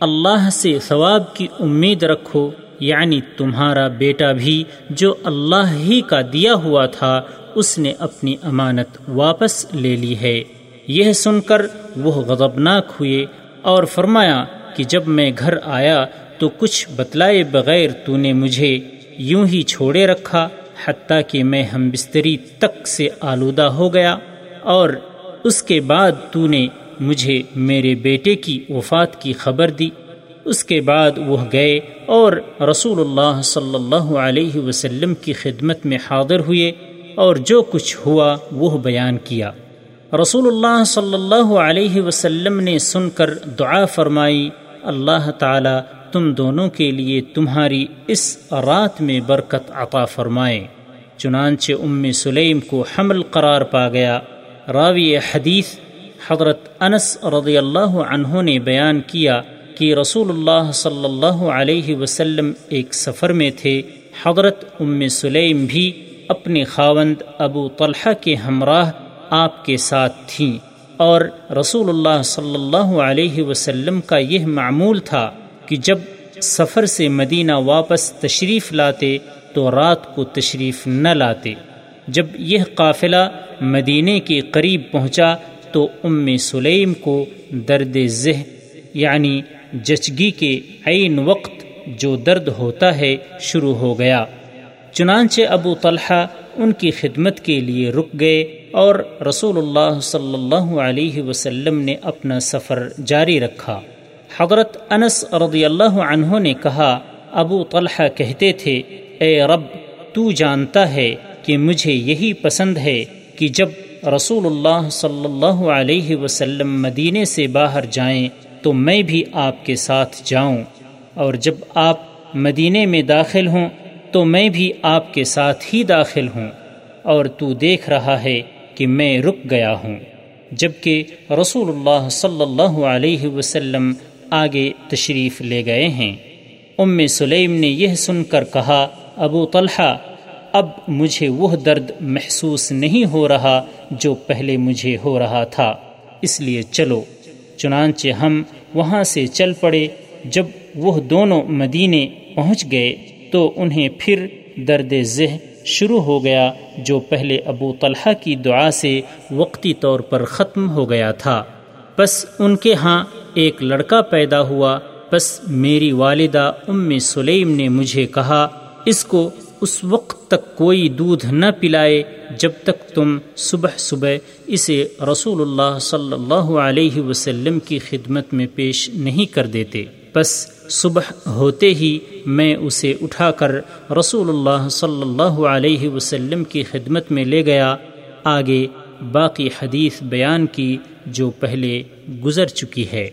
اللہ سے ثواب کی امید رکھو یعنی تمہارا بیٹا بھی جو اللہ ہی کا دیا ہوا تھا اس نے اپنی امانت واپس لے لی ہے۔ یہ سن کر وہ غضبناک ہوئے اور فرمایا کہ جب میں گھر آیا تو کچھ بتلائے بغیر تو نے مجھے یوں ہی چھوڑے رکھا حتیٰ کہ میں ہم بستری تک سے آلودہ ہو گیا اور اس کے بعد تو نے مجھے میرے بیٹے کی وفات کی خبر دی۔ اس کے بعد وہ گئے اور رسول اللہ صلی اللہ علیہ وسلم کی خدمت میں حاضر ہوئے۔ اور جو کچھ ہوا وہ بیان کیا۔ رسول اللہ صلی اللہ علیہ وسلم نے سن کر دعا فرمائی، اللہ تعالی تم دونوں کے لیے تمہاری اس رات میں برکت عطا فرمائے۔ چنانچہ ام سلیم کو حمل قرار پا گیا۔ راوی حدیث حضرت انس رضی اللہ عنہ نے بیان کیا کہ رسول اللہ صلی اللہ علیہ وسلم ایک سفر میں تھے۔ حضرت ام سلیم بھی اپنے خاوند ابو طلحہ کے ہمراہ آپ کے ساتھ تھیں اور رسول اللہ صلی اللہ علیہ وسلم کا یہ معمول تھا کہ جب سفر سے مدینہ واپس تشریف لاتے تو رات کو تشریف نہ لاتے۔ جب یہ قافلہ مدینے کے قریب پہنچا تو ام سلیم کو درد ذہ یعنی جچگی کے عین وقت جو درد ہوتا ہے شروع ہو گیا۔ چنانچہ ابو طلحہ ان کی خدمت کے لیے رک گئے اور رسول اللہ صلی اللہ علیہ وسلم نے اپنا سفر جاری رکھا۔ حضرت انس رضی اللہ عنہ نے کہا، ابو طلحہ کہتے تھے، اے رب، تو جانتا ہے کہ مجھے یہی پسند ہے کہ جب رسول اللہ صلی اللہ علیہ وسلم مدینے سے باہر جائیں، تو میں بھی آپ کے ساتھ جاؤں۔ اور جب آپ مدینے میں داخل ہوں تو میں بھی آپ کے ساتھ ہی داخل ہوں اور تو دیکھ رہا ہے کہ میں رک گیا ہوں۔ جبکہ رسول اللہ صلی اللہ علیہ وسلم آگے تشریف لے گئے ہیں۔ ام سلیم نے یہ سن کر کہا، ابو طلحہ، اب مجھے وہ درد محسوس نہیں ہو رہا جو پہلے مجھے ہو رہا تھا، اس لیے چلو۔ چنانچہ ہم وہاں سے چل پڑے جب وہ دونوں مدینے پہنچ گئے۔ تو انہیں پھر درد ذہ شروع ہو گیا جو پہلے ابو طلحہ کی دعا سے وقتی طور پر ختم ہو گیا تھا۔ بس ان کے ہاں ایک لڑکا پیدا ہوا۔ بس میری والدہ ام سلیم نے مجھے کہا، اس کو اس وقت تک کوئی دودھ نہ پلائے جب تک تم صبح صبح اسے رسول اللہ صلی اللہ علیہ وسلم کی خدمت میں پیش نہیں کر دیتے۔ بس صبح ہوتے ہی میں اسے اٹھا کر رسول اللہ صلی اللہ علیہ وسلم کی خدمت میں لے گیا، آگے باقی حدیث بیان کی جو پہلے گزر چکی ہے۔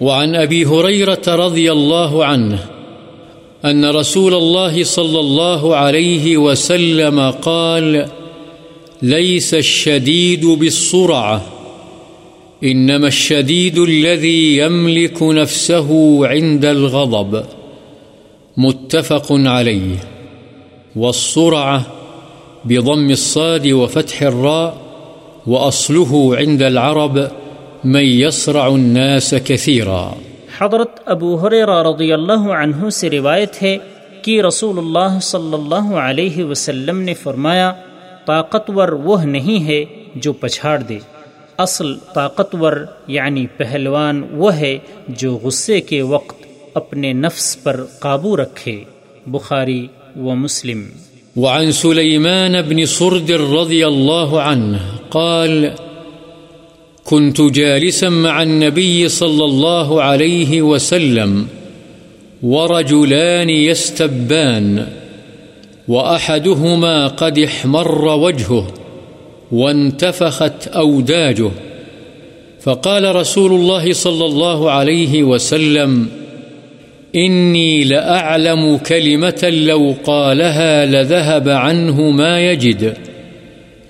وعن أبي هريرة رضي الله عنه أن رسول الله صلى الله عليه وسلم قال ليس الشديد بالصرعة إنما الشديد الذي يملك نفسه عند الغضب متفق عليه والصرعة بضم الصاد وفتح الراء وأصله عند العرب من يصرع الناس كثيرا. حضرت ابو حریرہ رضی اللہ عنہ سے روایت ہے کہ رسول اللہ صلی اللہ علیہ وسلم نے فرمایا، طاقتور وہ نہیں ہے جو پچھاڑ دے۔ اصل طاقتور یعنی پہلوان وہ ہے جو غصے کے وقت اپنے نفس پر قابو رکھے۔ بخاری و مسلم۔ وعن سليمان بن صرد رضي الله عنه قال كنت جالسا مع النبي صلى الله عليه وسلم ورجلان يستبان وأحدهما قد احمر وجهه وانتفخت أوداجه. فقال رسول الله صلى الله عليه وسلم، إني لأعلم كلمة لو قالها لذهب عنه ما يجد.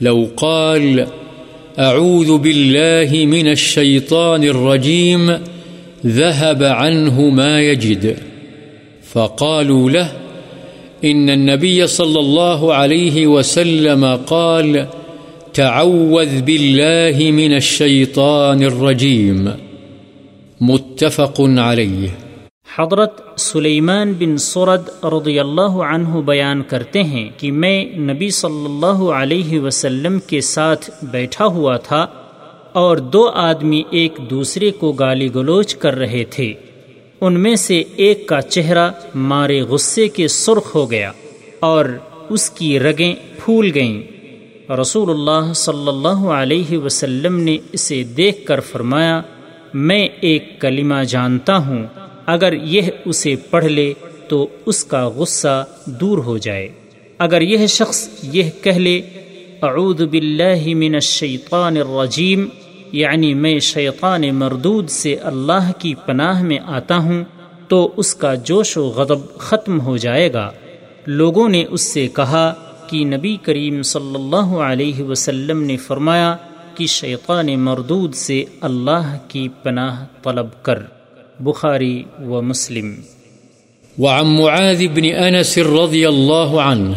لو قال، أعوذ بالله من الشيطان الرجيم، ذهب عنه ما يجد. فقالوا له، إن النبي صلى الله عليه وسلم قال تعوذ بالله من الشيطان الرجيم. متفق عليه. حضرت سلیمان بن سرد رضی اللہ عنہ بیان کرتے ہیں کہ میں نبی صلی اللہ علیہ وسلم کے ساتھ بیٹھا ہوا تھا اور دو آدمی ایک دوسرے کو گالی گلوچ کر رہے تھے۔ ان میں سے ایک کا چہرہ مارے غصے کے سرخ ہو گیا اور اس کی رگیں پھول گئیں۔ رسول اللہ صلی اللہ علیہ وسلم نے اسے دیکھ کر فرمایا، میں ایک کلمہ جانتا ہوں، اگر یہ اسے پڑھ لے تو اس کا غصہ دور ہو جائے۔ اگر یہ شخص یہ کہہ لے، اعوذ باللہ من الشیطان الرجیم یعنی میں شیطان مردود سے اللہ کی پناہ میں آتا ہوں، تو اس کا جوش و غضب ختم ہو جائے گا۔ لوگوں نے اس سے کہا کہ نبی کریم صلی اللہ علیہ وسلم نے فرمایا کہ شیطان مردود سے اللہ کی پناہ طلب کر۔ بخاري ومسلم وعن معاذ بن أنس رضي الله عنه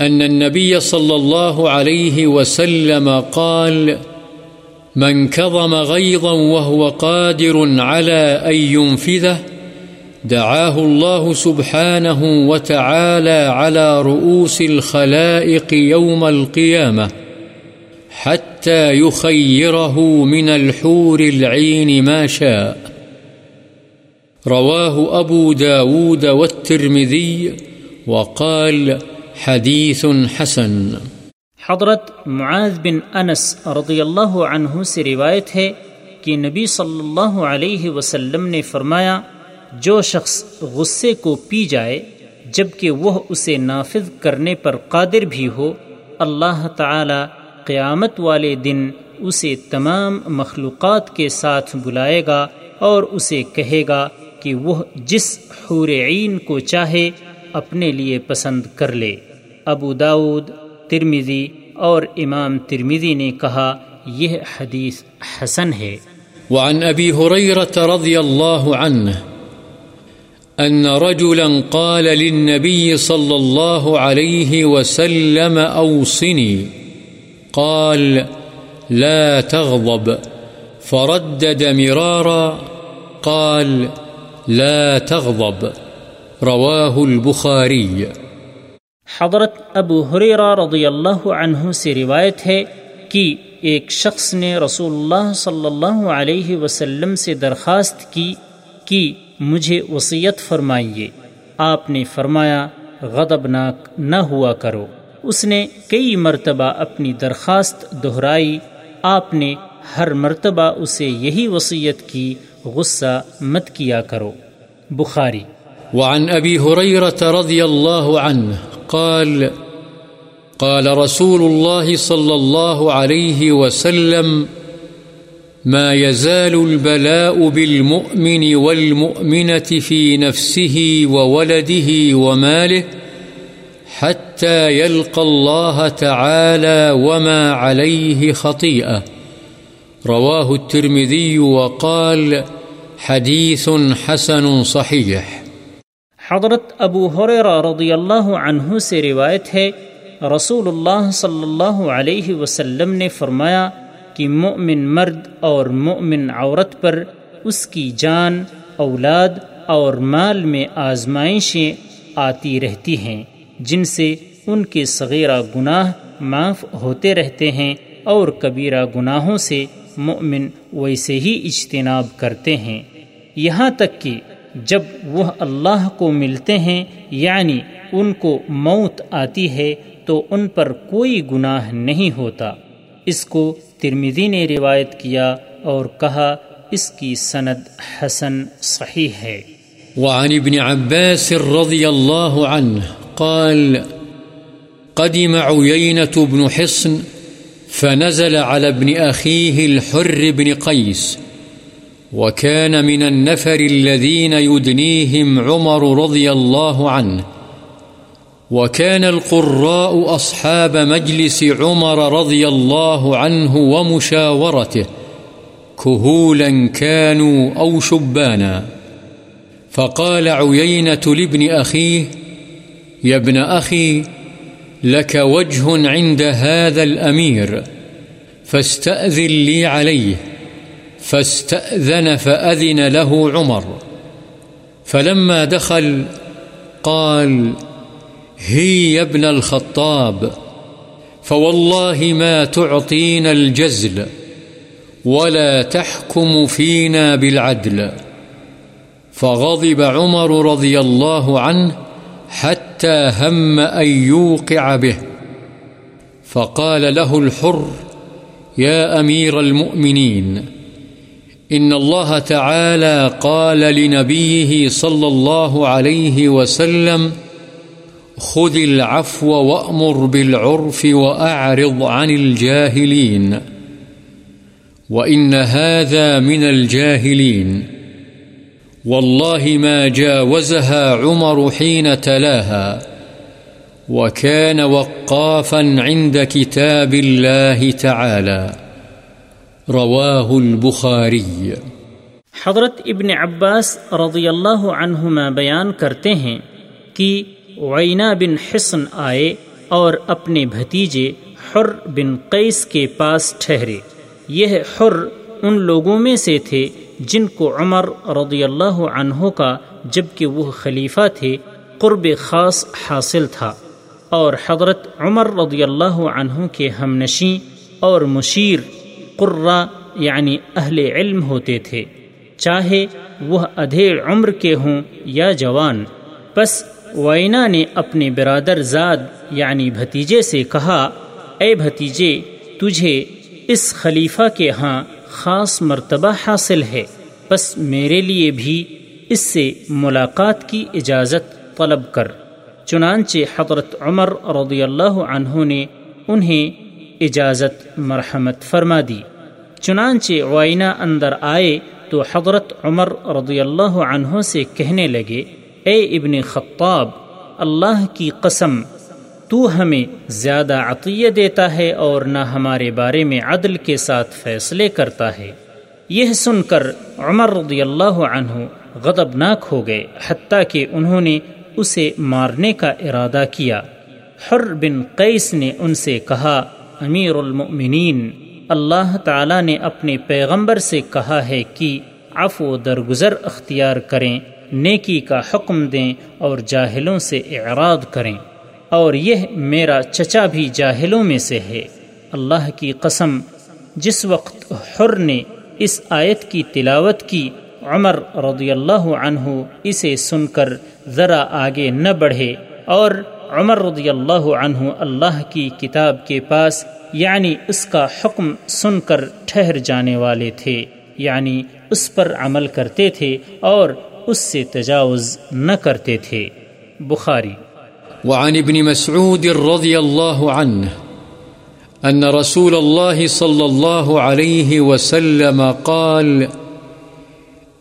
أن النبي صلى الله عليه وسلم قال، من كظم غيظا وهو قادر على أن ينفذه دعاه الله سبحانه وتعالى على رؤوس الخلائق يوم القيامة حتى يخيره من الحور العين ما شاء. رواه أبو داود والترمذي وقال حديث حسن. حضرت معاذ بن انس رضی اللہ عنہ سے روایت ہے کہ نبی صلی اللہ علیہ وسلم نے فرمایا جو شخص غصے کو پی جائے جبکہ وہ اسے نافذ کرنے پر قادر بھی ہو، اللہ تعالی قیامت والے دن اسے تمام مخلوقات کے ساتھ بلائے گا اور اسے کہے گا کہ وہ جس حور عین کو چاہے اپنے لیے پسند کر لے۔ ابو داود ترمیزی اور امام ترمیزی نے کہا، یہ حدیث حسن ہے۔ وعن أبي هريرة رضي الله أن رجلا قال للنبي صلى الله عليه وسلم أوصني. قال، لا تغضب. فردد مرارا، قال، لا تغضب. رواه البخاري. حضرت ابو حریرہ رضی اللہ عنہ سے روایت ہے کہ ایک شخص نے رسول اللہ صلی اللہ علیہ وسلم سے درخواست کی کہ مجھے وصیت فرمائیے۔ آپ نے فرمایا، غضبناک نہ ہوا کرو۔ اس نے کئی مرتبہ اپنی درخواست دہرائی۔ آپ نے ہر مرتبہ اسے یہی وصیت کی، غصہ مت کیا کرو۔ بخاری۔ وعن أبي هريرة رضي الله عنه قال قال رسول الله صلى الله عليه وسلم ما يزال البلاء بالمؤمن والمؤمنة في نفسه وولده وماله حتى يلقى الله تعالى وما عليه خطيئة. رواه الترمذي وقال حديث حسن صحيح. حضرت ابو حریرہ رضی اللہ عنہ سے روایت ہے، رسول اللہ صلی اللہ علیہ وسلم نے فرمایا کہ مؤمن مرد اور مؤمن عورت پر اس کی جان، اولاد اور مال میں آزمائشیں آتی رہتی ہیں، جن سے ان کے صغیرہ گناہ معاف ہوتے رہتے ہیں اور کبیرہ گناہوں سے مؤمن ویسے ہی اجتناب کرتے ہیں۔ یہاں تک کہ جب وہ اللہ کو ملتے ہیں یعنی ان کو موت آتی ہے، تو ان پر کوئی گناہ نہیں ہوتا۔ اس کو ترمیدی نے روایت کیا اور کہا اس کی سند حسن صحیح ہے۔ وعن ابن عباس رضي الله عنه قال، قدم عيينة بن حصن فنزل على ابن أخيه الحر بن قيس وكان من النفر الذين يدنيهم عمر رضي الله عنه وكان القراء أصحاب مجلس عمر رضي الله عنه ومشاورته كهولا كانوا أو شبانا. فقال عيينة لابن أخيه، يا ابن أخي، لك وجه عند هذا الأمير، فاستأذن لي عليه، فاستأذن فأذن له عمر. فلما دخل قال هي ابن الخطاب، فوالله ما تعطينا الجزل، ولا تحكم فينا بالعدل. فغضب عمر رضي الله عنه حتى هم أن يوقع به. فقال له الحر، يا أمير المؤمنين، إن الله تعالى قال لنبيه صلى الله عليه وسلم خذ العفو وأمر بالعرف وأعرض عن الجاهلين. وإن هذا من الجاهلين. والله ما جاوزها عمر حين تلاها. وكان وقافا عند كتاب الله تعالى. رواه البخاري. حضرت ابن عباس رضی اللہ عنہما بیان کرتے ہیں کہ وینا بن حسن آئے اور اپنے بھتیجے حر بن قیس کے پاس ٹھہرے۔ یہ حر ان لوگوں میں سے تھے جن کو عمر رضی اللہ عنہ کا جبکہ وہ خلیفہ تھے، قرب خاص حاصل تھا۔ اور حضرت عمر رضی اللہ عنہ کے ہم نشیں اور مشیر قرہ یعنی اہل علم ہوتے تھے۔ چاہے وہ ادھیڑ عمر کے ہوں یا جوان بس وینا نے اپنے برادر زاد یعنی بھتیجے سے کہا، اے بھتیجے، تجھے اس خلیفہ کے ہاں خاص مرتبہ حاصل ہے۔ بس میرے لیے بھی اس سے ملاقات کی اجازت طلب کر۔ چنانچہ حضرت عمر رضی اللہ عنہ نے انہیں اجازت مرحمت فرما دی۔ چنانچہ وائنا اندر آئے تو حضرت عمر رضی اللہ عنہ سے کہنے لگے اے ابن خطاب، اللہ کی قسم، تو ہمیں زیادہ عطیہ دیتا ہے اور نہ ہمارے بارے میں عدل کے ساتھ فیصلے کرتا ہے۔ یہ سن کر عمر رضی اللہ عنہ غضبناک ہو گئے، حتیٰ کہ انہوں نے اسے مارنے کا ارادہ کیا۔ حر بن قیس نے ان سے کہا، امیر المؤمنین، اللہ تعالی نے اپنے پیغمبر سے کہا ہے کہ عفو درگزر اختیار کریں۔ نیکی کا حکم دیں اور جاہلوں سے اعراض کریں۔ اور یہ میرا چچا بھی جاہلوں میں سے ہے۔ اللہ کی قسم، جس وقت حر نے اس آیت کی تلاوت کی، عمر رضی اللہ عنہ اسے سن کر ذرا آگے نہ بڑھے۔ اور عمر رضی اللہ عنہ اللہ کی کتاب کے پاس یعنی اس کا حکم سن کر ٹھہر جانے والے تھے۔ یعنی اس پر عمل کرتے تھے اور اس سے تجاوز نہ کرتے تھے۔ بخاری۔ وعن ابن مسعود رضي الله عنه أن رسول الله صلى الله عليه وسلم قال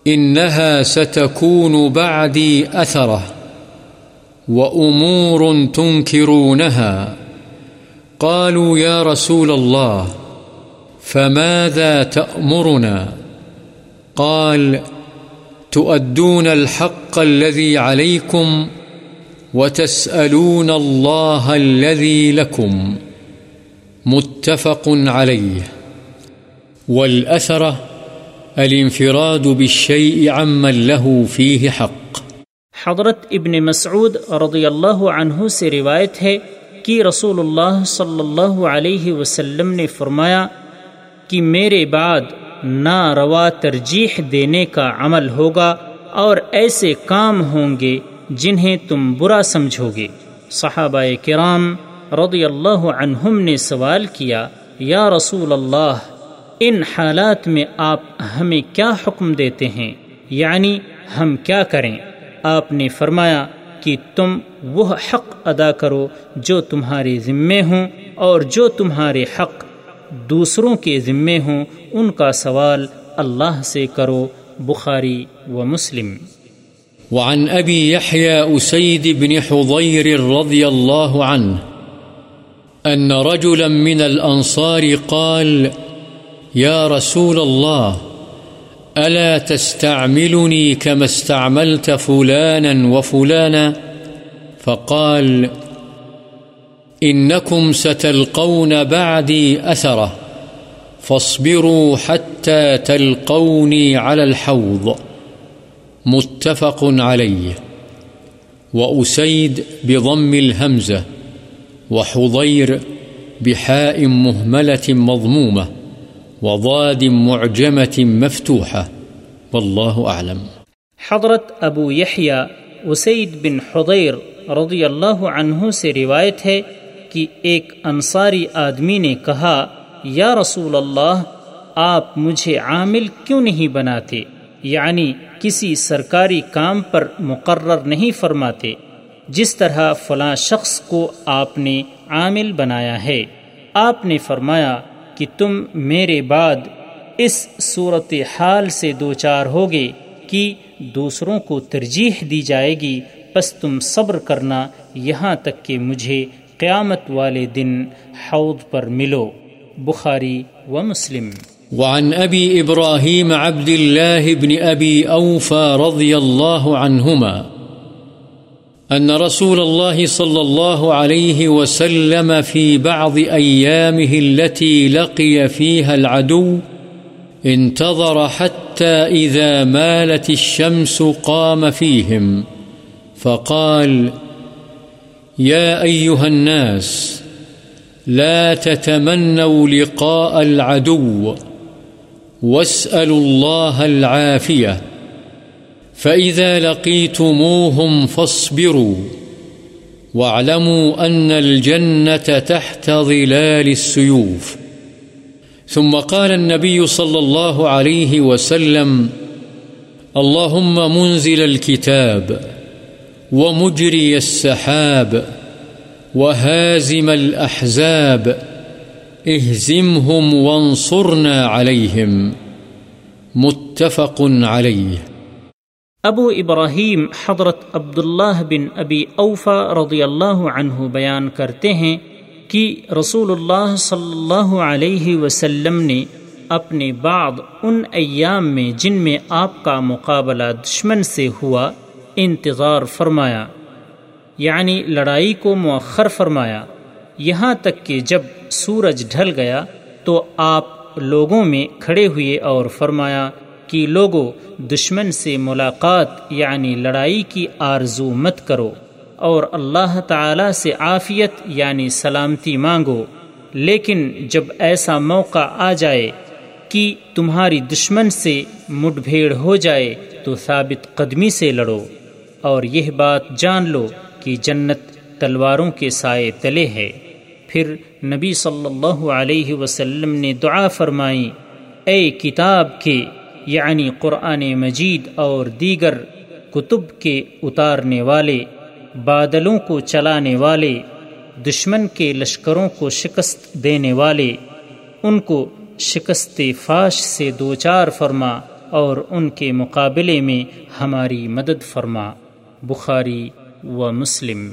إنها ستكون بعدي أثرة وأمور تنكرونها قالوا يا رسول الله فماذا تأمرنا؟ قال تؤدون الحق الذي عليكم وتسألون الله الذي لكم متفق عليه والأثرة الانفراد بالشيء عمن له فيه حق حضرت ابن مسعود رضی اللہ عنہ سے روایت ہے کہ رسول اللہ صلی اللہ علیہ وسلم نے فرمایا کہ میرے بعد ناروا ترجیح دینے کا عمل ہوگا اور ایسے کام ہوں گے جنہیں تم برا سمجھو گے صحابہ کرام رضی اللہ عنہم نے سوال کیا، یا رسول اللہ، ان حالات میں آپ ہمیں کیا حکم دیتے ہیں؟ یعنی ہم کیا کریں؟ آپ نے فرمایا کہ تم وہ حق ادا کرو جو تمہارے ذمے ہوں اور جو تمہارے حق دوسروں کے ذمے ہوں، ان کا سوال اللہ سے کرو، بخاری و مسلم۔ وعن أبي يحيى أسيد بن حضير رضي الله عنه أن رجلا من الأنصار قال يا رسول الله ألا تستعملني كما استعملت فلانا وفلانا فقال إنكم ستلقون بعدي أثره، فاصبروا حتى تلقوني على الحوض. متفق عليه. وأسيد بضم الهمزة، وحضير بحاء مهملة مضمومة، وضاد معجمة مفتوحة. والله أعلم. حضرت ابو یحییٰ اسید بن حضیر رضی اللہ عنہ سے روایت ہے کہ ایک انصاری آدمی نے کہا، یا رسول اللہ آپ مجھے عامل کیوں نہیں بناتے؟ یعنی کسی سرکاری کام پر مقرر نہیں فرماتے، جس طرح فلاں شخص کو آپ نے عامل بنایا ہے۔ آپ نے فرمایا کہ تم میرے بعد اس صورت حال سے دو چار ہوگے کہ دوسروں کو ترجیح دی جائے گی بس تم صبر کرنا یہاں تک کہ مجھے قیامت والے دن حوض پر ملو، بخاری و مسلم۔ وعن أبي إبراهيم عبد الله بن أبي أوفى رضي الله عنهما أن رسول الله صلى الله عليه وسلم في بعض أيامه التي لقي فيها العدو انتظر حتى إذا مالت الشمس قام فيهم فقال يا أيها الناس، لا تتمنوا لقاء العدو. واسألوا الله العافية. فإذا لقيتموهم فاصبروا. واعلموا أن الجنة تحت ظلال السيوف. ثم قال النبي صلى الله عليه وسلم، اللهم منزل الكتاب. ومجري السحاب وهازم الأحزاب اهزمهم وانصرنا عليهم متفق عليه. ابو ابراہیم حضرت عبداللہ بن ابی اوفا رضی اللہ عنہ بیان کرتے ہیں کہ رسول اللہ صلی اللہ علیہ وسلم نے اپنے بعد ان ایام میں جن میں آپ کا مقابلہ دشمن سے ہوا انتظار فرمایا یعنی لڑائی کو مؤخر فرمایا، یہاں تک کہ جب سورج ڈھل گیا تو آپ لوگوں میں کھڑے ہوئے اور فرمایا کہ لوگوں دشمن سے ملاقات یعنی لڑائی کی آرزو مت کرو، اور اللہ تعالی سے عافیت یعنی سلامتی مانگو۔ لیکن جب ایسا موقع آ جائے کہ تمہاری دشمن سے مٹ بھیڑ ہو جائے تو ثابت قدمی سے لڑو۔ اور یہ بات جان لو کہ جنت تلواروں کے سائے تلے ہے۔ پھر نبی صلی اللہ علیہ وسلم نے دعا فرمائی، اے کتاب کے یعنی قرآن مجید اور دیگر کتب کے اتارنے والے، بادلوں کو چلانے والے، دشمن کے لشکروں کو شکست دینے والے، ان کو شکست فاش سے دوچار فرما اور ان کے مقابلے میں ہماری مدد فرما۔ بخاری و مسلم